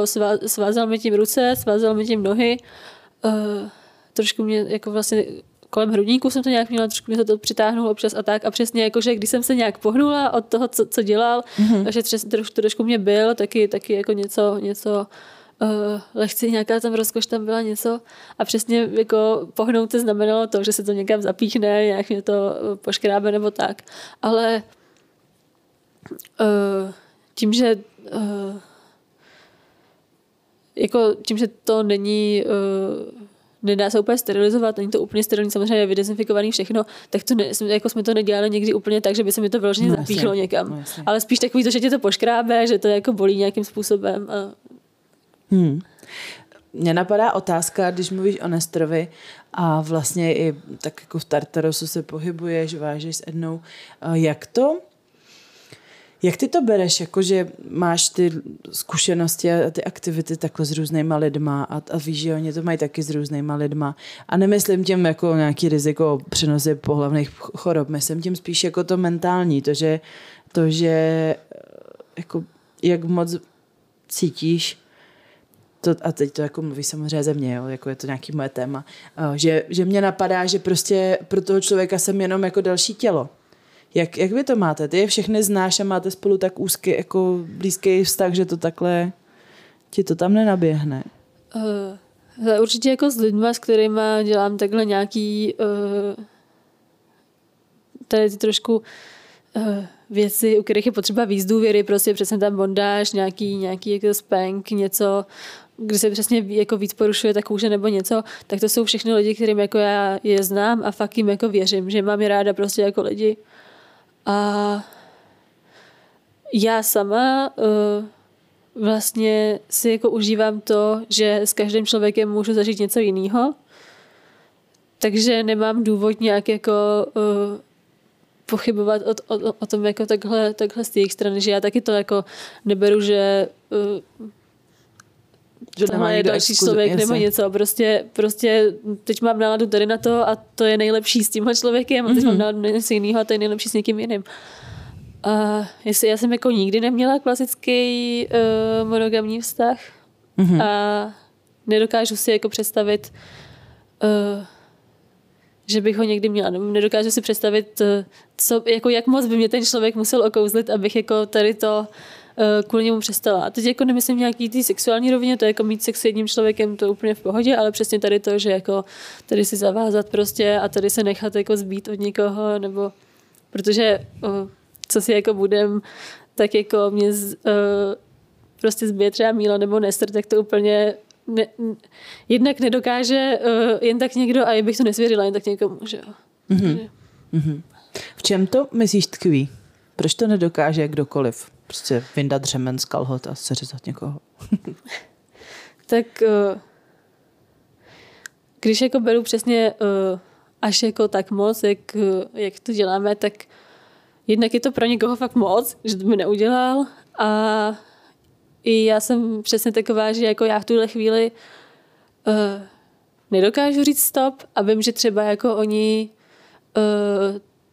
svázal mi tím ruce, svázal mi tím nohy, uh, trošku mě jako vlastně kolem hrudníku jsem to nějak měla, trošku mě to přitáhnulo občas a tak. A přesně jako, že když jsem se nějak pohnula od toho, co, co dělal, mm-hmm. že třes, trošku, trošku mě byl, taky, taky jako něco, něco uh, lehce nějaká tam rozkoš tam byla něco a přesně jako pohnout se znamenalo to, že se to někam zapíchne, nějak mě to eh, poškrábe nebo tak. Ale uh, tím, že uh, jako tím, že to není uh, nedá se úplně sterilizovat, není to úplně sterilní, samozřejmě je vydezinfikovaný všechno, tak to ne, jako jsme to nedělali někdy úplně tak, že by se mi to vyloženě no, zapíchlo někam. No, Ale spíš takový to, že tě to poškrábe, že to jako bolí nějakým způsobem. A... Hmm. Mně napadá otázka, když mluvíš o Nestrovi a vlastně i tak jako v Tartarosu se pohybuješ, vážeš s Ednou, jak to jak ty to bereš, jako že máš ty zkušenosti a ty aktivity takhle s různýma lidma a, a víš, že oni to mají taky s různýma lidma? A nemyslím tím jako nějaký riziko přenosy pohlavných chorob, myslím tím spíš jako to mentální, to, že, to, že eh, jako jak moc cítíš to, a teď to jako mluví samozřejmě ze mě, jo, jako je to nějaký moje téma, eh, že, že mě napadá, že prostě pro toho člověka jsem jenom jako další tělo jak, jak vy to máte? Ty je všechny znáš a máte spolu tak úzký, jako blízký vztah, že to takhle ti to tam nenaběhne? Uh, určitě jako s lidmi, s kterými dělám takhle nějaký uh, tady ty trošku uh, věci, u kterých je potřeba víc důvěry, prostě přesně tam bondáš, nějaký, nějaký jako spank, něco, kdy se přesně jako víc porušuje ta kůže nebo něco, tak to jsou všechny lidi, kterým jako já je znám a fakt jim jako věřím, že mám je ráda prostě jako lidi. A já sama uh, vlastně si jako užívám to, že s každým člověkem můžu zažít něco jiného. Takže nemám důvod nějak jako uh, pochybovat o, o, o tom jako takhle, takhle z jejich strany, že já taky to jako neberu, že uh, že tohle je další člověk nebo něco. Prostě, prostě teď mám náladu tady na to a to je nejlepší s tímhle člověkem a teď mm-hmm. mám mhm. náladu na něco jiného a to je nejlepší s někým jiným. A jestli já jsem jako nikdy neměla klasický uh, monogamní vztah mm-hmm. a nedokážu si jako představit, uh, že bych ho někdy měla. Nedokážu si představit, uh, co, jako jak moc by mě ten člověk musel okouzlit, abych jako tady to uh, kvůli němu přestala. A teď jako nemyslím nějaký tý sexuální rovině, to je jako mít sex s jedním člověkem, to je úplně v pohodě, ale přesně tady to, že jako tady si zavázat prostě a tady se nechat jako zbít od někoho, nebo protože uh, co si jako budem, tak jako mě z, uh, prostě zbije třeba Míla nebo Nestr, tak to úplně ne, jednak nedokáže uh, jen tak někdo a bych to nesvěřila jen tak někomu, že jo. Mm-hmm. Mm-hmm. V čem to myslíš tkví? Proč to nedokáže kdokoliv? Prostě vyndat řemen z kalhot a seřezat někoho. tak uh, když jako beru přesně uh, až jako tak moc, jak, uh, jak to děláme, tak jednak je to pro někoho fakt moc, že to by neudělal a i já jsem přesně taková, že jako já v tuhle chvíli nedokážu říct stop a vím, že třeba jako oni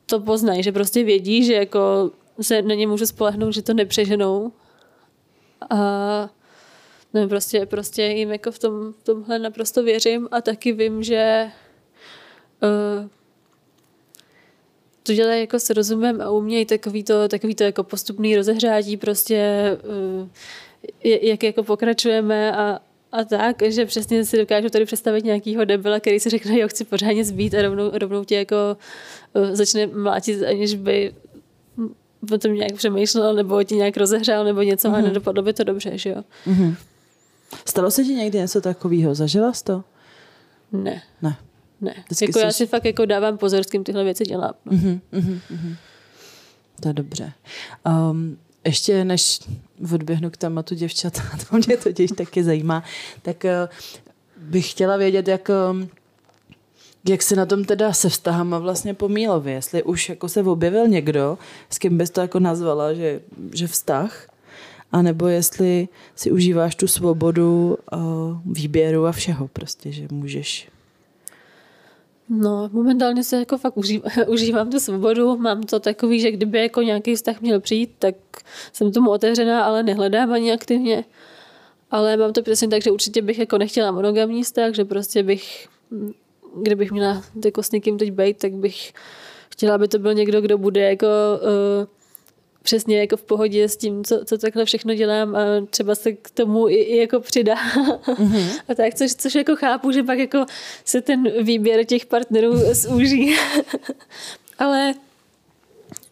to poznají, že prostě vědí, že jako se na ně můžu spolehnout, že to nepřeženou. A ne, prostě, prostě jim jako v tom, tomhle naprosto věřím a taky vím, že uh, to dělají jako s rozumem a umějí takový to, takový to jako postupný rozehřátí prostě uh, jak jako pokračujeme a, a tak, že přesně si dokážu tady představit nějakýho debila, který si řekne, jo, chci pořádně zbít a rovnou, rovnou tě jako uh, začne mlátit, aniž by o tom nějak přemýšlel, nebo ti nějak rozehřál, nebo něco, mm-hmm. a nedopadlo by to dobře, že jo. Mm-hmm. Stalo se ti někdy něco takového? Zažila jsi to? Ne. Ne. Ne. jako jsi... já si fakt jako dávám pozor, s kým tyhle věci dělám. No. Mm-hmm, mm-hmm. To je dobře. Um, ještě než odběhnu k tématu děvčat, to mě totiž taky zajímá, tak uh, bych chtěla vědět, jak, um, jak se na tom teda se vztahama vlastně po Mílově, jestli už jako se objevil někdo, s kým bys to jako nazvala, že, že vztah, anebo jestli si užíváš tu svobodu uh, výběru a všeho prostě, že můžeš? No, momentálně se jako fakt užívám, užívám tu svobodu, mám to takový, že kdyby jako nějaký vztah měl přijít, tak jsem tomu otevřená, ale nehledám ani aktivně. Ale mám to přesně tak, že určitě bych jako nechtěla monogamní vztah, že prostě bych, kdybych měla jako s někým teď být, tak bych chtěla, aby to byl někdo, kdo bude jako uh, přesně jako v pohodě s tím, co, co takhle všechno dělám a třeba se k tomu i, i jako přidá. Mm-hmm. A tak, což, což jako chápu, že pak jako se ten výběr těch partnerů zúží. Ale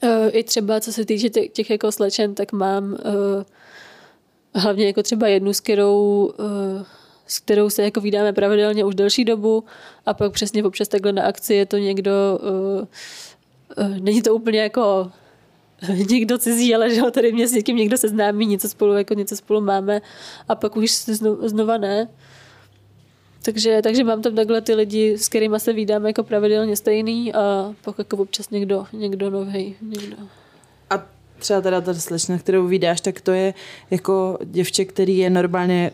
uh, i třeba co se týče těch, těch jako slečen, tak mám uh, hlavně jako třeba jednu, s kterou uh, s kterou se jako vydáme pravidelně už delší dobu a pak přesně občas takhle na akci je to někdo, uh, uh, není to úplně jako někdo cizí, ale že ho tady mě s někým někdo seznámí, něco spolu, jako něco spolu máme a pak už znova ne. Takže, takže mám tam takhle ty lidi, s kterými se vídáme jako pravidelně stejný a pak jako občas někdo, někdo nový. Někdo. A třeba teda ta slečna, kterou vydáš, tak to je jako děvče, který je normálně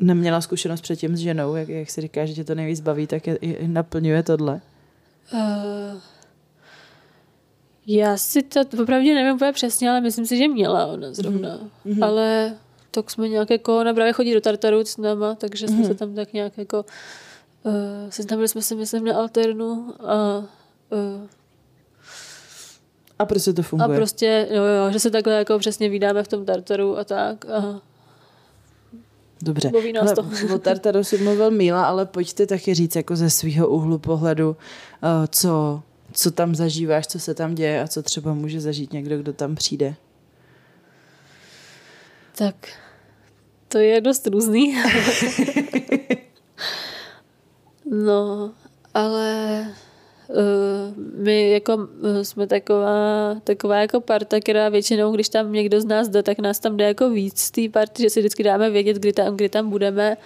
neměla zkušenost předtím s ženou, jak, jak si říká, že tě to nejvíc baví, tak je, je, naplňuje tohle? Uh, já si to opravdu nevím úplně přesně, ale myslím si, že měla ona zrovna. Mm-hmm. Ale tak jsme nějak jako, na právě chodí do Tartaru s náma, takže jsme mm-hmm. se tam tak nějak jako uh, seznámili jsme se, myslím, na Alternu a uh, a prostě to funguje. A prostě, jo, jo, že se takhle jako přesně vydáme v tom Tartaru a tak. A Dobře. nás to. o Tartaru si mluvil Míla, ale pojďte taky říct jako ze svého úhlu pohledu, uh, co co tam zažíváš, co se tam děje a co třeba může zažít někdo, kdo tam přijde? Tak, to je dost různý. no, ale my jako uh, jsme taková, taková jako parta, která většinou, když tam někdo z nás jde, tak nás tam jde jako víc z té party, že si vždycky dáme vědět, kdy tam, kdy tam budeme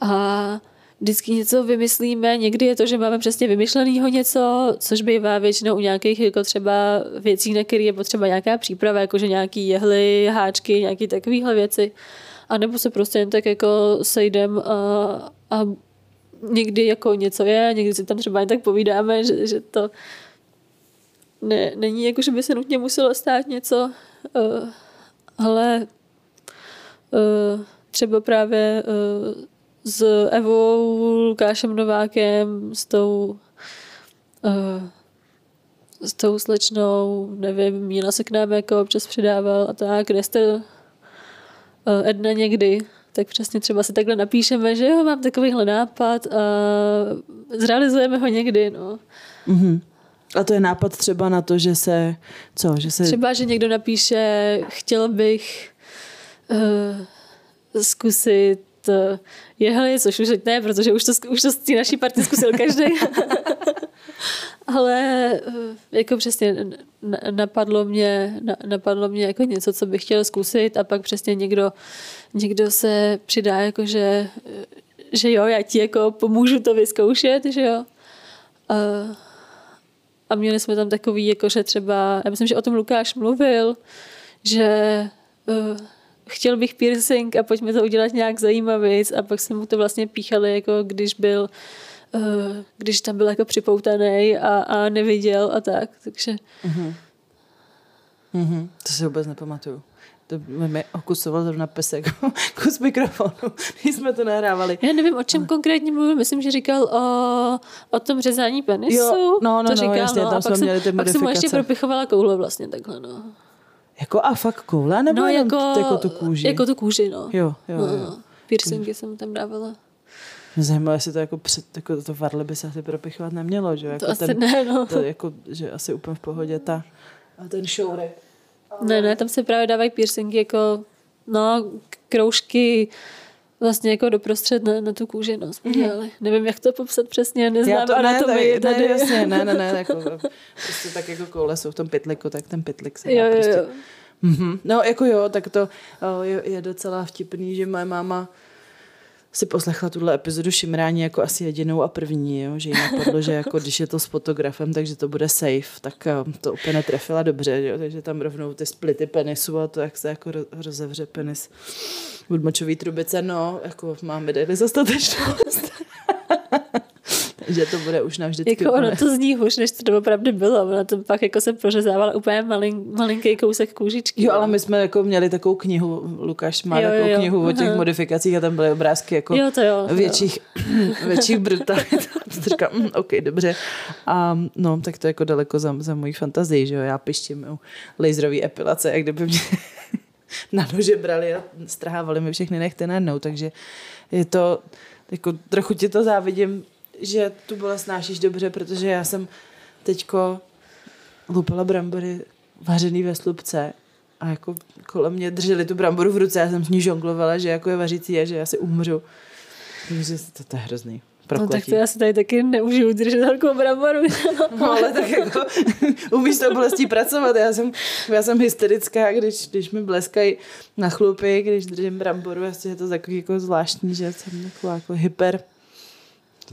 a vždycky něco vymyslíme, někdy je to, že máme přesně vymyšlenýho něco, což bývá většinou u nějakých jako třeba věcí, na které je potřeba nějaká příprava, jakože nějaký jehly, háčky, nějaké takovéhle věci. A nebo se prostě jen tak jako sejdem a, a někdy jako něco je, někdy si tam třeba jen tak povídáme, že, že to ne, není jako, že by se nutně muselo stát něco, uh, ale uh, třeba právě uh, s Evou, Lukášem Novákem, s tou uh, s tou slečnou, nevím, Míla se k nám jako občas přidával a tak, Nester uh, Edna někdy, tak přesně třeba si takhle napíšeme, že jo, mám takovýhle nápad a zrealizujeme ho někdy, no. Mm-hmm. A to je nápad třeba na to, že se, co, že se... Třeba, že někdo napíše, chtěl bych uh, zkusit eh, jehly, což už ne, protože už to, už to z té naší party zkusil každý. Ale eh, jako přesně napadlo mě, napadlo mě jako něco, co bych chtěla zkusit a pak přesně někdo, někdo se přidá jako, že, že jo, já ti jako pomůžu to vyzkoušet, že jo. A, a měli jsme tam takový, jako že třeba, já myslím, že o tom Lukáš mluvil, že chtěl bych piercing a pojďme to udělat nějak zajímavý a pak jsme mu to vlastně píchali, jako když byl uh, když tam byl jako připoutaný a, a neviděl a tak, takže uh-huh. Uh-huh. to si vůbec nepamatuju to mi okusoval zrovna pesek kus mikrofonu, když jsme to nahrávali. Já nevím, o čem konkrétně mluvil, myslím, že říkal o, o tom řezání penisu. Jo, no, no, to říkal, no, jasně, no, tam jsme měli ty Pak jsem mu ještě propichovala koule vlastně takhle, no. Jako a fakt koule, nebo no, jako, jako tu kůži? Jako tu kůži, no. Jo, jo, no, jo. Piercingy jsem tam dávala. Mě zajímalo, jestli to jako před, jako to varle by se asi propichovat nemělo, že? Jako to ten, asi ne, no. To jako, že asi úplně v pohodě ta, a ten šourek. Ne, ne, tam se právě dávají piercingy jako, no, kroužky, vlastně jako doprostřed na, na tu kůži, no, jsme mm-hmm. Nevím, jak to popsat přesně, neznám to, anatomii ne, tady. Ne, jasně, ne, ne, ne, jako, prostě tak jako koule jsou v tom pytliku, tak ten pytlik se dá jo, prostě. Jo. Mm-hmm. No, jako jo, tak to je, je docela vtipný, že moje máma si poslechla tuhle epizodu Šimrání jako asi jedinou a první, jo? že jí napadlo, že jako když je to s fotografem, takže to bude safe, tak eh, to úplně netrefila dobře, jo? takže tam rovnou ty splity penisu a to, jak se jako rozevře penis od močový trubice, no, jako mám medaily za statečnost. že to bude už navždycky. Jako ono to zní hůř, než to opravdu bylo. Ono to pak jako se prořezávala úplně malin, malinký kousek kůžičky. Jo, ale my jsme jako měli takovou knihu, Lukáš má jo, takovou jo, knihu o těch Aha. modifikacích a tam byly obrázky jako jo, to jo, to větších, jo. větších brutalit. říkám, mm, OK, dobře. A no, tak to je jako daleko za, za mojí fantazii, že jo. Já pištím u laserový epilace, jak kdyby mě na nože brali a strhávali mi všechny nechty najednou, takže je to, jako trochu ti to závidím, že tu bolest snášíš dobře, protože já jsem teďko lupila brambory vařený ve slupce a jako kolem mě drželi tu bramboru v ruce, já jsem s ní žonglovala, že jako je vařící a že já si umřu. Takže to, to je hrozný. Prokletí. No tak to já si tady taky neužiju držet takovou bramboru. no ale tak jako umíš to bolestí pracovat. Já jsem, já jsem hysterická, když, když mi bleskají na chlupy, když držím bramboru, vlastně je to takový jako zvláštní, že jsem taková jako hyper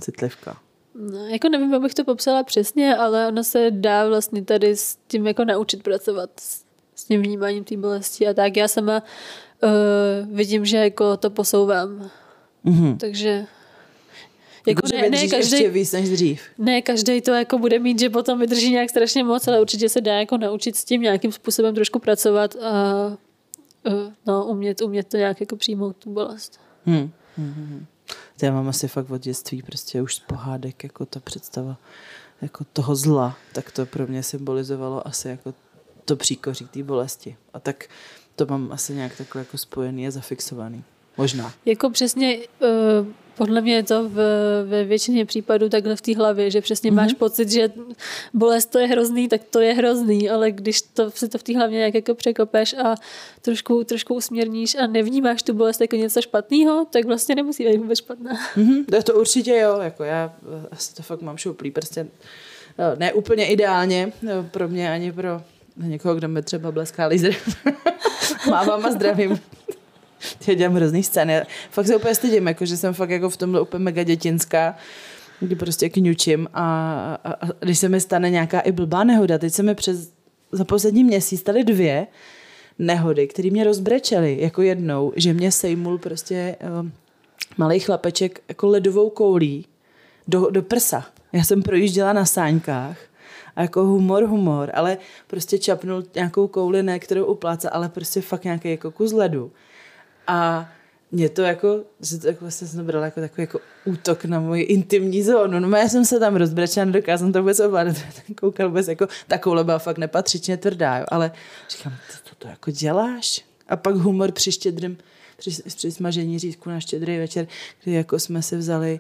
citlivka. No, jako nevím, jak bych to popsala přesně, ale ono se dá vlastně tady s tím jako naučit pracovat s, tím vnímáním té bolesti a tak. Já sama uh, vidím, že jako to posouvám. Mm-hmm. Takže jako ne, ne, každý, ještě víc než dřív. Ne, každý to jako bude mít, že potom vydrží nějak strašně moc, ale určitě se dá jako naučit s tím nějakým způsobem trošku pracovat a uh, no, umět, umět to nějak jako přijmout tu bolest. Hmm. Hmm. Hmm. Já mám asi fakt od dětství prostě už z pohádek jako ta představa jako toho zla, tak to pro mě symbolizovalo asi jako to příkoří té bolesti. A tak to mám asi nějak takhle jako spojený a zafixovaný. Možná. Jako přesně uh, podle mě je to v, ve většině případů takhle v té hlavě, že přesně mm-hmm. máš pocit, že bolest to je hrozný, tak to je hrozný, ale když to, si to v té hlavě nějak jako překopeš a trošku, trošku usměrníš a nevnímáš tu bolest jako něco špatného, tak vlastně nemusí být vůbec špatná. Mm-hmm, to, to určitě jo, jako já asi to fakt mám šouplý prostě ne úplně ideálně pro mě ani pro někoho, kdo mi třeba bleská laser. Mávám a zdravím. Já dělám hrozný scény. Fakt se úplně stydím, jako, že jsem fakt jako v tomhle úplně mega dětinská kdy prostě kňučím a, a, a, když se mi stane nějaká i blbá nehoda, teď se mi přes za poslední měsíc staly dvě nehody, které mě rozbrečely jako jednou, že mě sejmul prostě uh, malý chlapeček jako ledovou koulí do, do prsa. Já jsem projížděla na sáňkách a jako humor, humor, ale prostě čapnul nějakou kouli, ne kterou upláca, ale prostě fakt nějaký jako kus ledu. A mě to jako, že to jako vlastně jsem brala jako takový jako útok na moji intimní zónu. No já jsem se tam rozbrečela, nedokázala jsem to vůbec ovládat. Koukal vůbec jako, takovou byla fakt nepatřičně tvrdá, jo. ale říkám, to, to, to jako děláš? A pak humor při štědrým, při, při smažení řízku na štědrý večer, kdy jako jsme si vzali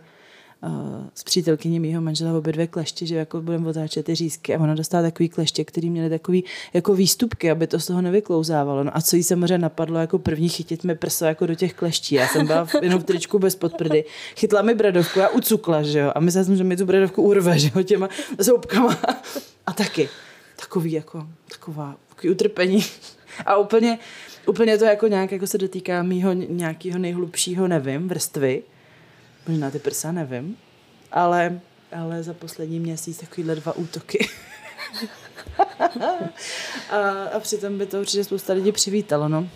s přítelkyní mýho manžela obě dvě kleště, že jako budeme otáčet ty řízky a ona dostala takový kleště, který měly takový jako výstupky, aby to z toho nevyklouzávalo. No a co jí samozřejmě napadlo jako první chytit mi prso jako do těch kleští. Já jsem byla v, jenom v tričku bez podprdy. Chytla mi bradovku a ucukla, že jo. A myslela jsem, že mi tu bradovku urve, že jo, těma zoubkama. A taky takový jako, taková, takový utrpení. A úplně, úplně to jako nějak jako se dotýká mýho nějakého nejhlubšího, nevím, vrstvy. Možná ty prsa, nevím. Ale, ale za poslední měsíc takovýhle dva útoky. a, a přitom by to určitě spousta lidí přivítalo, no.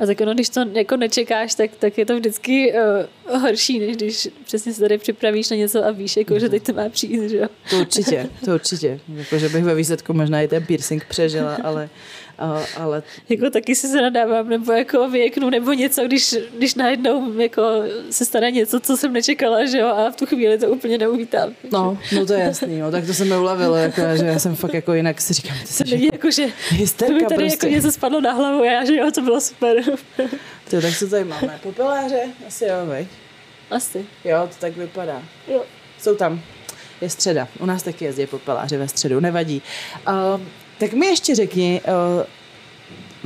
A tak ono, když to jako nečekáš, tak, tak je to vždycky uh, horší, než když přesně se tady připravíš na něco a víš, jako, že teď to má přijít, že jo? To určitě, to určitě. Jako, že bych ve výsledku možná i ten piercing přežila, ale, a, ale... Jako taky si se nadávám, nebo jako věknu, nebo něco, když, když najednou jako se stane něco, co jsem nečekala, že jo, a v tu chvíli to úplně neuvítám. No, no to je jasný, jo, tak to se mi ulevilo, jako, že já jsem fakt jako jinak si říkám, ty jsi jako, jako, že hysterka mi tady prostě. jako něco spadlo na hlavu, já, že jo, to bylo super. to, tak co tady máme? Popeláře? Asi jo, vej. Asi. Jo, to tak vypadá. Jo. Jsou tam. Je středa. U nás taky jezdí popeláři ve středu, nevadí. Uh, tak mi ještě řekni, uh,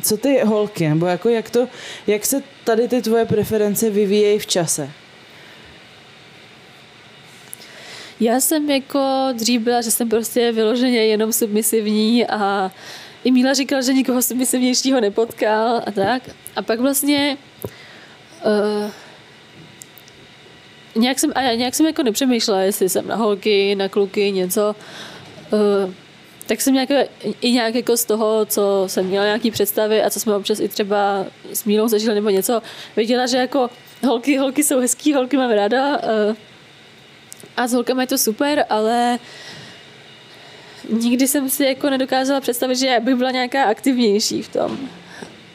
co ty holky, nebo jako jak, to, jak se tady ty tvoje preference vyvíjejí v čase? Já jsem jako dřív byla, že jsem prostě vyloženě jenom submisivní a i Míla říkal, že nikoho submisivnějšího nepotkal a tak. A pak vlastně uh, nějak jsem, a já nějak jsem jako nepřemýšlela, jestli jsem na holky, na kluky, něco. Uh, tak jsem nějak, i nějak jako z toho, co jsem měla nějaký představy a co jsme občas i třeba s Mílou zažili nebo něco, věděla, že jako holky, holky jsou hezký, holky mám ráda uh, a s holkami je to super, ale nikdy jsem si jako nedokázala představit, že bych byla nějaká aktivnější v tom.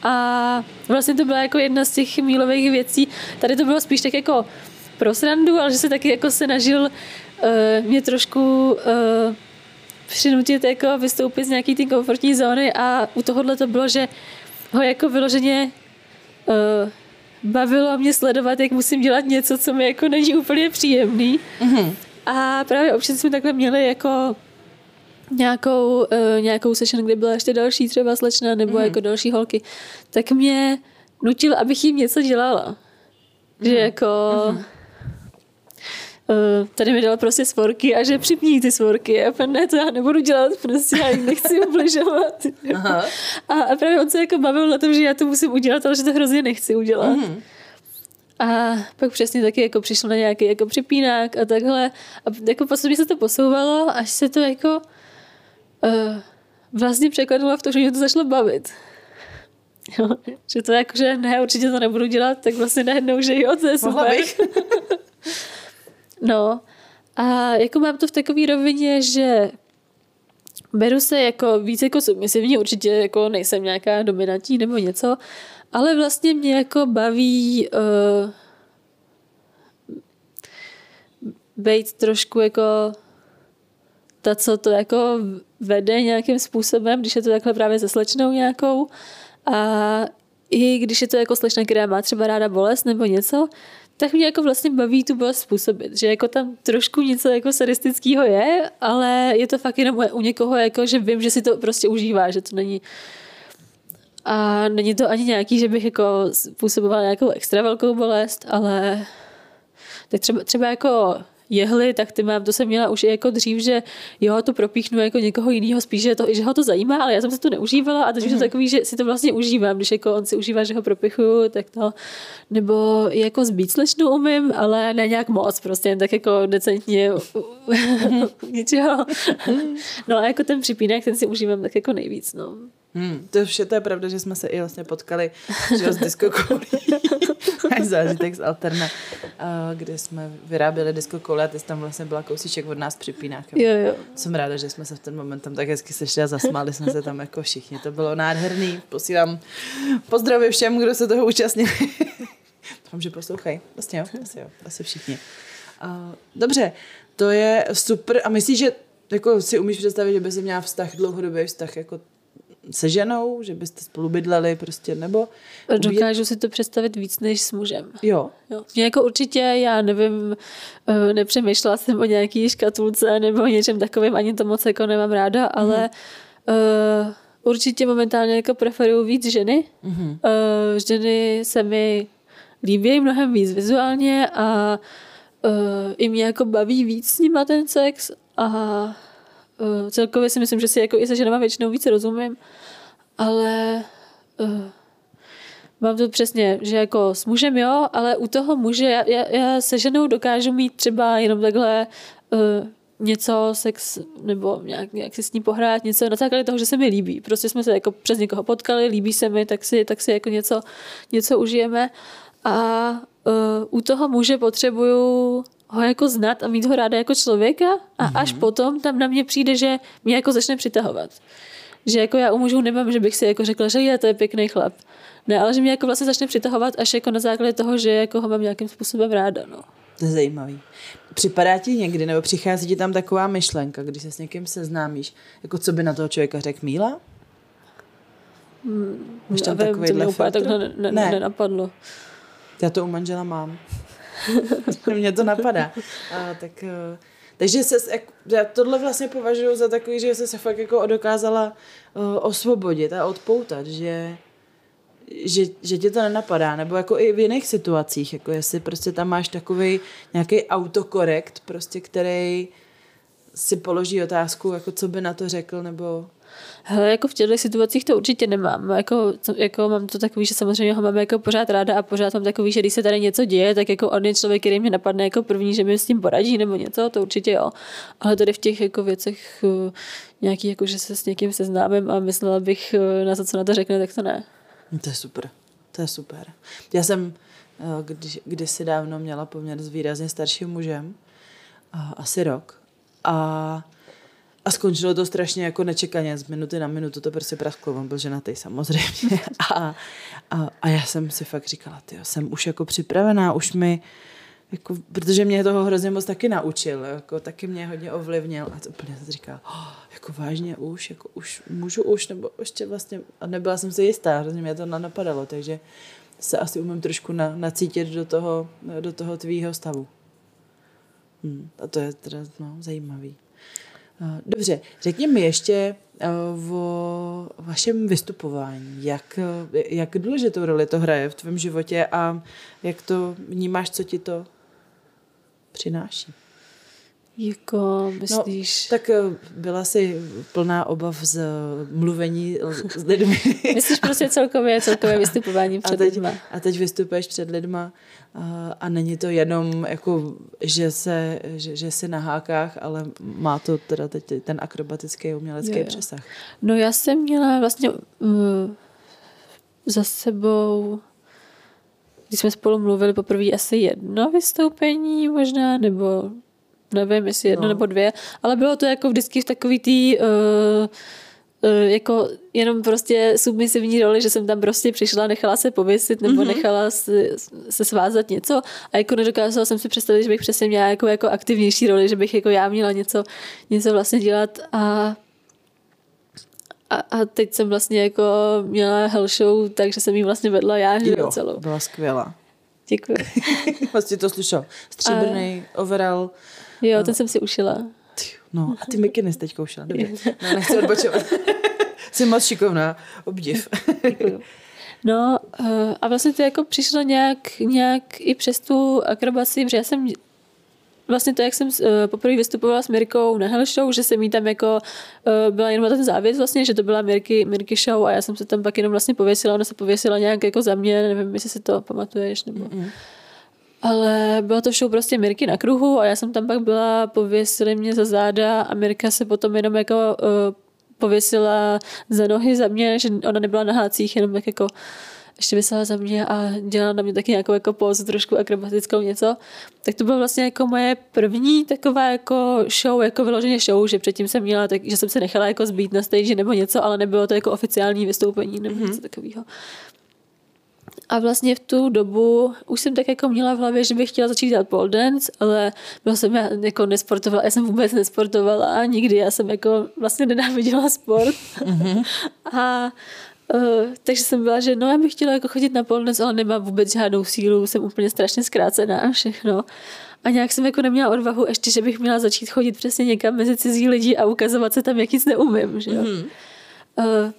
A vlastně to byla jako jedna z těch mílových věcí. Tady to bylo spíš tak jako pro srandu, ale že se taky jako se nažil uh, mě trošku uh, přinutit jako vystoupit z nějaký ty komfortní zóny a u tohohle to bylo, že ho jako vyloženě uh, bavilo mě sledovat, jak musím dělat něco, co mi jako není úplně příjemný. Mm-hmm. A právě občas jsme takhle měli jako nějakou, uh, nějakou session, kde byla ještě další třeba slečna nebo mm-hmm. jako další holky, tak mě nutil, abych jim něco dělala. Mm-hmm. Že jako... Mm-hmm tady mi dal prostě svorky a že připní ty svorky. A ne, to já nebudu dělat, prostě já jim nechci ubližovat. A, a právě on se jako bavil na tom, že já to musím udělat, ale že to hrozně nechci udělat. Mm-hmm. A pak přesně taky jako přišlo na nějaký jako připínák a takhle. A jako postupně se to posouvalo, až se to jako uh, vlastně překladilo v to, že mě to začalo bavit. Jo, že to jako, že ne, určitě to nebudu dělat, tak vlastně najednou, že jo, to je super. No a jako mám to v takové rovině, že beru se jako víc jako submisivní, určitě jako nejsem nějaká dominantní nebo něco, ale vlastně mě jako baví uh, být trošku jako ta, co to jako vede nějakým způsobem, když je to takhle právě se slečnou nějakou. A i když je to jako slečna, která má třeba ráda bolest nebo něco, tak mě jako vlastně baví tu bolest způsobit, že jako tam trošku něco jako sadistického je, ale je to fakt jenom u někoho, jako, že vím, že si to prostě užívá, že to není a není to ani nějaký, že bych jako způsobovala nějakou extra velkou bolest, ale tak třeba, třeba jako jehly, tak ty mám, to jsem měla už i jako dřív, že jo, to propíchnu jako někoho jiného, spíš, že, to, že ho to zajímá, ale já jsem se to neužívala a teď mm-hmm. je to mhm. takový, že si to vlastně užívám, když jako on si užívá, že ho propichuju, tak to, nebo jako zbít slečnu umím, ale ne nějak moc, prostě jen tak jako decentně mm-hmm. něčeho. Mhm. no a jako ten připínek, ten si užívám tak jako nejvíc, no. Hmm, to, vše, to je pravda, že jsme se i vlastně potkali že, s diskokoulí. Až zážitek z Alterna, kde jsme vyráběli diskokoule a ty tam vlastně byla kousíček od nás připínák. Jo, jo. Jsem ráda, že jsme se v ten moment tam tak hezky sešli a zasmáli jsme se tam jako všichni. To bylo nádherný. Posílám pozdravy všem, kdo se toho účastnili. Doufám, že poslouchají. Vlastně jo, asi jo, asi všichni. Uh, dobře, to je super a myslíš, že jako si umíš představit, že by si měla vztah, dlouhodobý vztah jako se ženou, že byste spolu bydleli prostě, nebo... Dokážu si to představit víc než s mužem. Jo. jo. Mě jako určitě, já nevím, eh, nepřemýšlela jsem o nějaký škatulce nebo o něčem takovým, ani to moc jako nemám ráda, ale mm. uh, určitě momentálně jako preferuju víc ženy. Mm-hmm. Uh, ženy se mi líbí mnohem víc vizuálně a uh, i mě jako baví víc s nima ten sex a uh, celkově si myslím, že si jako i se ženama většinou víc rozumím, ale uh, mám to přesně, že jako s mužem jo, ale u toho muže já, já, já se ženou dokážu mít třeba jenom takhle uh, něco, sex, nebo nějak, nějak si s ní pohrát, něco na základě toho, že se mi líbí. Prostě jsme se jako přes někoho potkali, líbí se mi, tak si, tak si jako něco, něco užijeme. A uh, u toho muže potřebuju ho jako znát a mít ho ráda jako člověka a mm-hmm. až potom tam na mě přijde, že mě jako začne přitahovat. Že jako já u mužů nemám, že bych si jako řekla, že je, to je pěkný chlap. Ne, ale že mě jako vlastně začne přitahovat až jako na základě toho, že jako ho mám nějakým způsobem ráda. No. To je zajímavý. Připadá ti někdy, nebo přichází ti tam taková myšlenka, když se s někým seznámíš, jako co by na toho člověka řekl Míla? Hmm, Máš tam takový to mě úplně takhle ne, ne, ne. nenapadlo. Já to u manžela mám. Mně to napadá. A, tak, eh, takže se, já tohle vlastně považuji za takový, že se se fakt jako dokázala uh, osvobodit a odpoutat, že, že, že tě to nenapadá, nebo jako i v jiných situacích, jako jestli prostě tam máš takový nějaký autokorekt, prostě, který si položí otázku, jako co by na to řekl, nebo Hele, jako v těchto situacích to určitě nemám. Jako, jako mám to takový, že samozřejmě ho mám jako pořád ráda a pořád mám takový, že když se tady něco děje, tak jako on je člověk, který mě napadne jako první, že mi s tím poradí nebo něco, to určitě jo. Ale tady v těch jako věcech uh, nějaký, jako, že se s někým seznámím a myslela bych uh, na to, co na to řekne, tak to ne. To je super. To je super. Já jsem uh, když, kdysi dávno měla poměr s výrazně starším mužem, asi rok. A a skončilo to strašně jako nečekaně, z minuty na minutu to prostě prasklo, on byl ženatý samozřejmě. A, a, a já jsem si fakt říkala, ty jsem už jako připravená, už mi, jako, protože mě toho hrozně moc taky naučil, jako, taky mě hodně ovlivnil a to úplně se říká, oh, jako vážně už, jako už, můžu už, nebo ještě vlastně, a nebyla jsem si jistá, hrozně mě to napadalo, takže se asi umím trošku na, nacítit do toho, do toho tvýho stavu. Hmm, a to je teda no, zajímavý. Dobře, řekni mi ještě o vašem vystupování. Jak, jak důležitou roli to hraje v tvém životě a jak to vnímáš, co ti to přináší? Jako, myslíš? No, tak eh, byla si plná obav z mluvení s lidmi. myslíš prostě celkově, celkově vystupování před a teď, lidma. A teď vystupuješ před lidma a, a není to jenom jako, že, se, že, že jsi na hákách, ale má to teda teď ten akrobatický umělecký jo, jo. přesah. No já jsem měla vlastně uh, za sebou když jsme spolu mluvili poprvé asi jedno vystoupení možná, nebo nevím, jestli jedno no. nebo dvě, ale bylo to jako vždycky v takový tý uh, uh, jako jenom prostě submisivní roli, že jsem tam prostě přišla, nechala se pověsit nebo mm-hmm. nechala se, se svázat něco a jako nedokázala jsem si představit, že bych přesně měla jako, jako aktivnější roli, že bych jako já měla něco, něco vlastně dělat a a, a teď jsem vlastně jako měla hell show, takže jsem jí vlastně vedla já jo, celou. byla skvělá. Děkuji. vlastně to slyšel. Stříbrný a... overall. Jo, no. ten jsem si ušila. No, a ty mikiny jsi teď koušela. Dobře. No, nechci odbočovat. Jsi moc šikovná. Obdiv. No eh, a vlastně to jako přišlo nějak, nějak i přes tu akrobaci, protože já jsem vlastně to, jak jsem uh, poprvé vystupovala s Mirkou na Hell Show, že jsem jí tam jako uh, byla jenom ten závěs vlastně, že to byla Mirky, Mirky Show a já jsem se tam pak jenom vlastně pověsila, ona se pověsila nějak jako za mě, nevím, jestli si to pamatuješ, nebo... Mm-hmm. Ale bylo to show prostě Mirky na kruhu a já jsem tam pak byla, pověsili mě za záda a Mirka se potom jenom jako uh, pověsila za nohy za mě, že ona nebyla na hácích, jenom tak jako ještě vysela za mě a dělala na mě taky nějakou jako pózu, trošku akrobatickou něco. Tak to bylo vlastně jako moje první taková jako show, jako vyloženě show, že předtím jsem měla, tak, že jsem se nechala jako zbít na stage nebo něco, ale nebylo to jako oficiální vystoupení nebo mm-hmm. něco takového. A vlastně v tu dobu už jsem tak jako měla v hlavě, že bych chtěla začít dělat pole dance, ale byla jsem já jako nesportovala, já jsem vůbec nesportovala nikdy, já jsem jako vlastně nenáviděla sport. Mm-hmm. a Uh, takže jsem byla, že no já bych chtěla jako chodit na polnoc, ale nemám vůbec žádnou sílu, jsem úplně strašně zkrácená a všechno. A nějak jsem jako neměla odvahu ještě, že bych měla začít chodit přesně někam mezi cizí lidi a ukazovat se tam, jak nic neumím, že jo. Mm-hmm. Uh,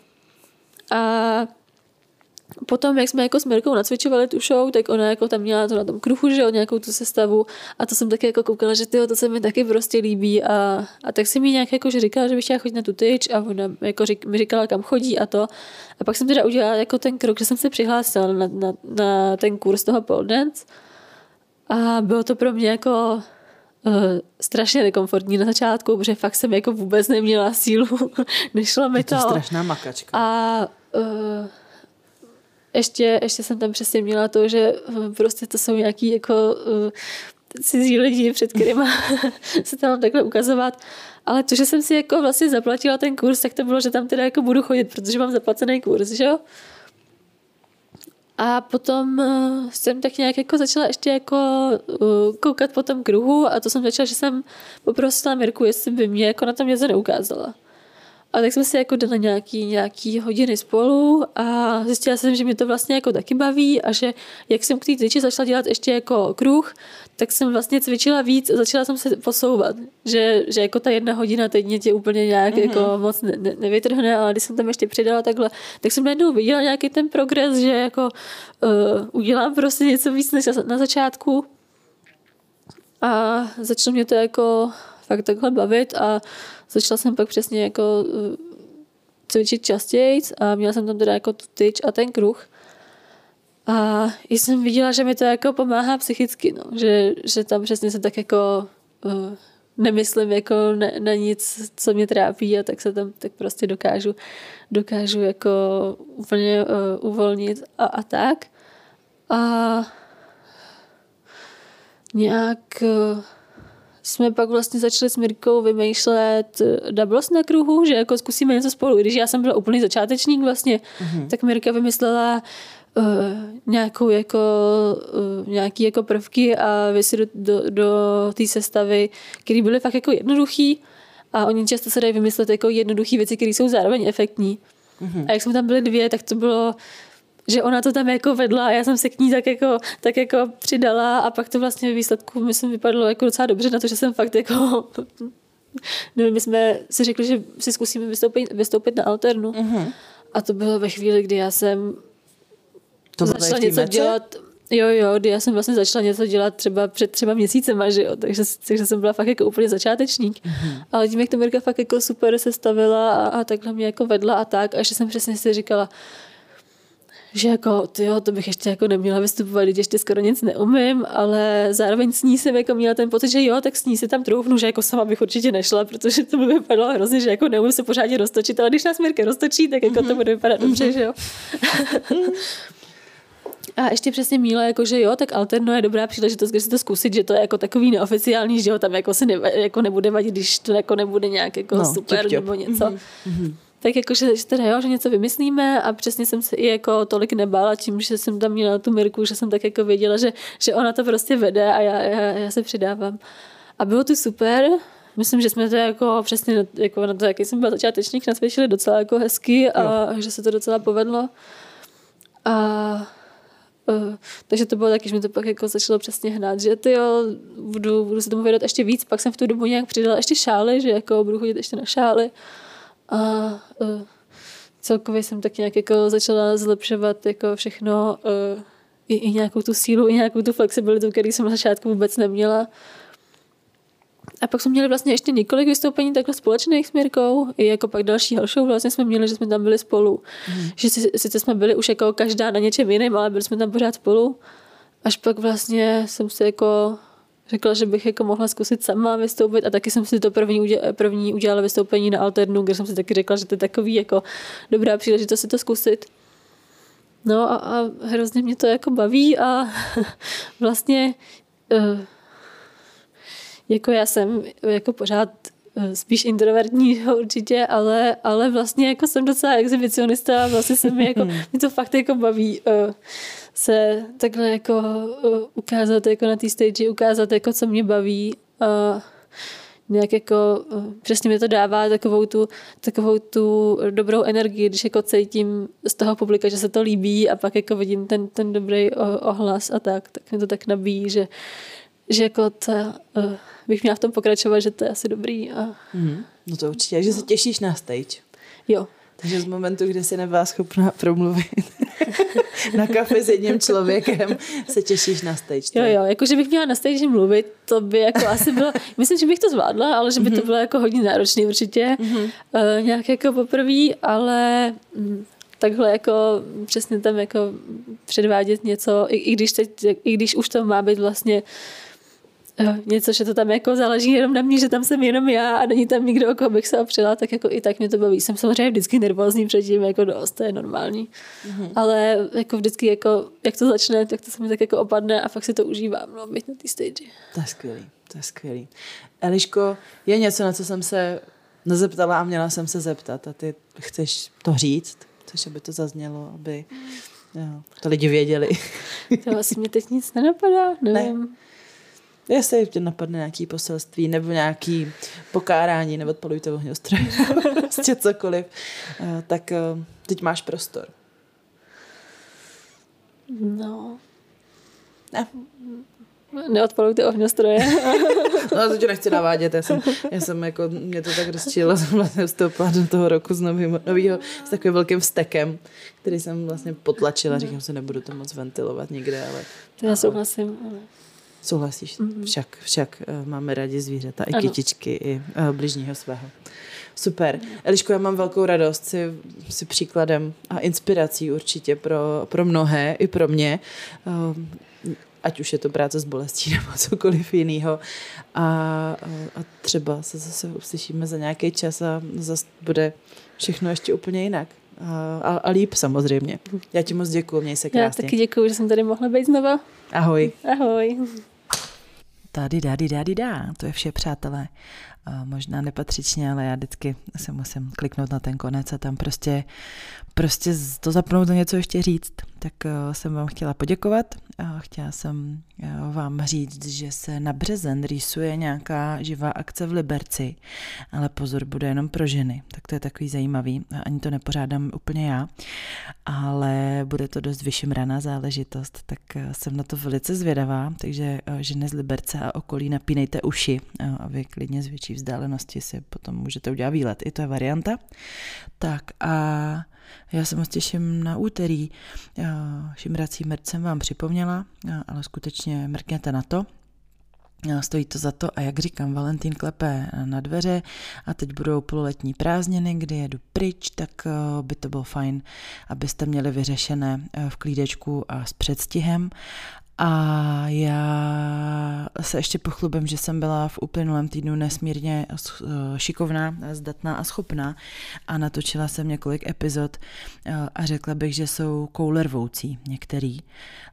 Potom, jak jsme jako s Mirkou nacvičovali tu show, tak ona jako tam měla to na tom kruhu, že jo, nějakou tu sestavu a to jsem taky jako koukala, že tyjo, to se mi taky prostě líbí a, a tak jsem mi nějak jako, že říkala, že bych chtěla chodit na tu tyč a ona jako řík, mi říkala, kam chodí a to. A pak jsem teda udělala jako ten krok, že jsem se přihlásila na, na, na ten kurz toho pole dance a bylo to pro mě jako uh, strašně nekomfortní na začátku, protože fakt jsem jako vůbec neměla sílu, nešlo mi to. Je to strašná makačka. A uh, ještě, ještě jsem tam přesně měla to, že prostě to jsou nějaký jako uh, cizí lidi, před kterými se tam takhle ukazovat. Ale to, že jsem si jako vlastně zaplatila ten kurz, tak to bylo, že tam teda jako budu chodit, protože mám zaplacený kurz, že jo? A potom uh, jsem tak nějak jako začala ještě jako uh, koukat po tom kruhu a to jsem začala, že jsem poprosila Mirku, jestli by mě jako na tom něco neukázala. A tak jsme si jako dali nějaký, nějaký hodiny spolu a zjistila jsem, že mě to vlastně jako taky baví a že jak jsem k té cviči začala dělat ještě jako kruh, tak jsem vlastně cvičila víc a začala jsem se posouvat. Že, že jako ta jedna hodina teď mě tě úplně nějak mm-hmm. jako moc ne, ne, nevytrhne, ale když jsem tam ještě přidala takhle, tak jsem najednou viděla nějaký ten progres, že jako uh, udělám prostě něco víc než na začátku a začalo mě to jako fakt takhle bavit a začala jsem pak přesně jako uh, cvičit častěji a měla jsem tam teda jako tu tyč a ten kruh. A jsem viděla, že mi to jako pomáhá psychicky, no. že, že tam přesně se tak jako uh, nemyslím jako na, na nic, co mě trápí a tak se tam tak prostě dokážu, dokážu jako úplně uh, uvolnit a, a tak. A nějak uh, jsme pak vlastně začali s Mirkou vymýšlet eh, doubles na kruhu, že jako zkusíme něco spolu. Když já jsem byla úplný začátečník vlastně, mm-hmm. tak Mirka vymyslela uh, nějakou jako, uh, nějaký jako prvky a věci do, do, do té sestavy, které byly fakt jako jednoduchý a oni často se dají vymyslet jako jednoduché věci, které jsou zároveň efektní. Mm-hmm. A jak jsme tam byli dvě, tak to bylo že ona to tam jako vedla a já jsem se k ní tak jako, tak jako přidala a pak to vlastně ve výsledku myslím vypadlo jako docela dobře na to, že jsem fakt jako no, my jsme si řekli, že si zkusíme vystoupit, vystoupit na alternu mm-hmm. a to bylo ve chvíli, kdy já jsem to začala něco meče? dělat Jo, jo, kdy já jsem vlastně začala něco dělat třeba před třeba měsícem, že jo, takže, takže jsem byla fakt jako úplně začátečník. Mm-hmm. Ale tím, jak to Mirka fakt jako super se stavila a, a takhle mě jako vedla a tak, a že jsem přesně si říkala, že jako, tyjo, to bych ještě jako neměla vystupovat, když ještě skoro nic neumím, ale zároveň s ní jsem jako měla ten pocit, že jo, tak s ní se tam troufnu, že jako sama bych určitě nešla, protože to by vypadalo hrozně, že jako neumím se pořádně roztočit, ale když nás Mirka roztočí, tak jako to bude vypadat dobře, že jo. A ještě přesně Míla, jako že jo, tak alterno je dobrá příležitost, kde si to zkusit, že to je jako takový neoficiální, že jo, tam jako se ne, jako nebude vadit, když to jako nebude nějak jako no, super těp, těp. nebo něco. Mm-hmm tak jako, že, že teda jo, že něco vymyslíme a přesně jsem se i jako tolik nebála tím, že jsem tam měla tu Mirku, že jsem tak jako věděla, že, že ona to prostě vede a já, já, já se přidávám. A bylo to super, myslím, že jsme to jako přesně jako na to, jaký jsem byla začátečník, nasvědčili docela jako hezky a jo. že se to docela povedlo. A Uh, takže to bylo taky, že mi to pak jako začalo přesně hnát, že ty jo, budu, budu se tomu vědět ještě víc, pak jsem v tu dobu nějak přidala ještě šály, že jako budu chodit ještě na šály a uh, celkově jsem tak nějak jako začala zlepšovat jako všechno, uh, i, i nějakou tu sílu, i nějakou tu flexibilitu, který jsem na začátku vůbec neměla. A pak jsme měli vlastně ještě několik vystoupení takhle společných s Mirkou, i jako pak další show vlastně jsme měli, že jsme tam byli spolu. Mm. Že sice jsme byli už jako každá na něčem jiném, ale byli jsme tam pořád spolu. Až pak vlastně jsem se jako řekla, že bych jako mohla zkusit sama vystoupit a taky jsem si to první, udělala, první udělala vystoupení na Alternu, kde jsem si taky řekla, že to je takový jako dobrá příležitost si to zkusit. No a, a hrozně mě to jako baví a vlastně uh, jako já jsem jako pořád eh, spíš introvertního určitě, ale, ale vlastně jako jsem docela exhibicionista a vlastně se mi jako, mi to fakt jako baví uh, se takhle jako uh, ukázat jako na té stage, ukázat jako co mě baví. Uh, nějak jako, přesně mi to dává takovou tu, takovou tu dobrou energii, když jako cítím z toho publika, že se to líbí a pak jako vidím ten, ten dobrý ohlas a tak, tak mi to tak nabíjí, že, že jako to, uh, bych měla v tom pokračovat, že to je asi dobrý. A... Mm, no to určitě, že se těšíš na stage. Jo. Takže z momentu, kdy jsi nebyla schopná promluvit na kafe s jedním člověkem, se těšíš na stage. Jo, jo, jako že bych měla na stage mluvit, to by jako asi bylo, myslím, že bych to zvládla, ale že by to mhm. bylo jako hodně náročné určitě. Uh, nějak jako poprvé, ale mm, takhle jako přesně tam jako předvádět něco, i, i, když, teď, i když už to má být vlastně uh, něco, že to tam jako záleží jenom na mě, že tam jsem jenom já a není tam nikdo, o koho bych se opřela, tak jako i tak mě to baví. Jsem samozřejmě vždycky nervózní předtím, jako dost, to je normální. Mm-hmm. Ale jako vždycky, jako, jak to začne, tak to se mi tak jako opadne a fakt si to užívám, no, být na té stage. To je skvělý, to je skvělý. Eliško, je něco, na co jsem se nezeptala a měla jsem se zeptat a ty chceš to říct? Chceš, aby to zaznělo, aby jo, to lidi věděli? to asi mě teď nic nenapadá, nevím. Ne. Jestli tě napadne nějaký poselství nebo nějaký pokárání, nebo odpalujte ohňostroj, prostě cokoliv, eh, tak eh, teď máš prostor. No. Ne. Neodpalujte ohňostroje. no to tě nechci navádět, já jsem, já jsem jako, mě to tak rozčílo, jsem vlastně vstoupila do toho roku s novým, novýho, s takovým velkým vstekem, který jsem vlastně potlačila, říkám se, nebudu to moc ventilovat nikde, ale... To já souhlasím, ale... Souhlasíš? Mm-hmm. Však, však uh, máme rádi zvířata, i ano. kytičky, i uh, bližního svého. Super. Eliško, já mám velkou radost si, si příkladem a inspirací určitě pro, pro mnohé, i pro mě. Uh, ať už je to práce s bolestí nebo cokoliv jiného. A, a třeba se zase uslyšíme za nějaký čas a zase bude všechno ještě úplně jinak. A, a, a líp samozřejmě. Já ti moc děkuji, měj se krásně. Já taky děkuji, že jsem tady mohla být znova. Ahoj. Ahoj. Tady dá, dá, dá, to je vše, přátelé. Možná nepatřičně, ale já vždycky se musím kliknout na ten konec a tam prostě, prostě to zapnout a něco ještě říct. Tak eh, jsem vám chtěla poděkovat a chtěla jsem eh, vám říct, že se na březen rýsuje nějaká živá akce v Liberci, ale pozor, bude jenom pro ženy, tak to je takový zajímavý, ani to nepořádám úplně já, ale bude to dost vyšemraná záležitost, tak eh, jsem na to velice zvědavá, takže ženy z Liberce a okolí napínejte uši a vy klidně z větší vzdálenosti si potom můžete udělat výlet, i to je varianta. Tak a já se moc těším na úterý. Šimrací mrť jsem vám připomněla, ale skutečně mrkněte na to. Stojí to za to a jak říkám, Valentín klepe na dveře a teď budou pololetní prázdniny, kdy jedu pryč, tak by to bylo fajn, abyste měli vyřešené v klídečku a s předstihem a já se ještě pochlubím, že jsem byla v uplynulém týdnu nesmírně eh, šikovná, zdatná a schopná a natočila jsem několik epizod eh, a řekla bych, že jsou koulervoucí některý.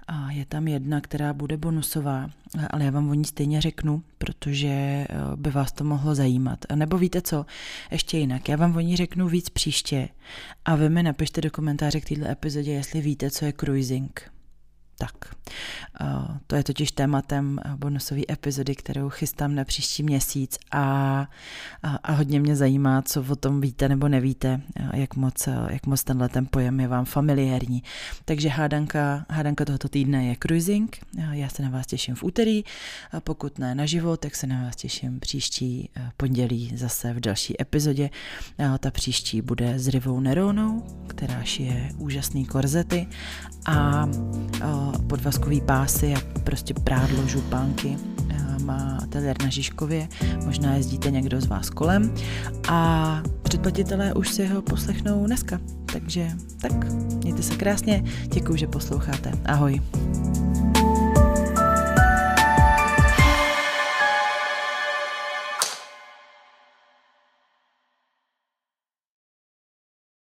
A je tam jedna, která bude bonusová, ale já vám o ní stejně řeknu, protože eh, by vás to mohlo zajímat. Nebo víte co, ještě jinak, já vám o ní řeknu víc příště a vy mi napište do komentáře k této epizodě, jestli víte, co je cruising tak. To je totiž tématem bonusové epizody, kterou chystám na příští měsíc a, a, a hodně mě zajímá, co o tom víte nebo nevíte, jak moc, jak moc tenhle ten pojem je vám familiární. Takže hádanka, hádanka tohoto týdne je cruising. Já se na vás těším v úterý, a pokud ne naživo, tak se na vás těším příští pondělí zase v další epizodě. Ta příští bude s Rivou Neronou, která šije úžasný korzety a podvazkový pásy a prostě prádlo, župánky. Má ateliér na Žižkově, možná jezdíte někdo z vás kolem a předplatitelé už si ho poslechnou dneska. Takže tak, mějte se krásně, děkuji, že posloucháte. Ahoj.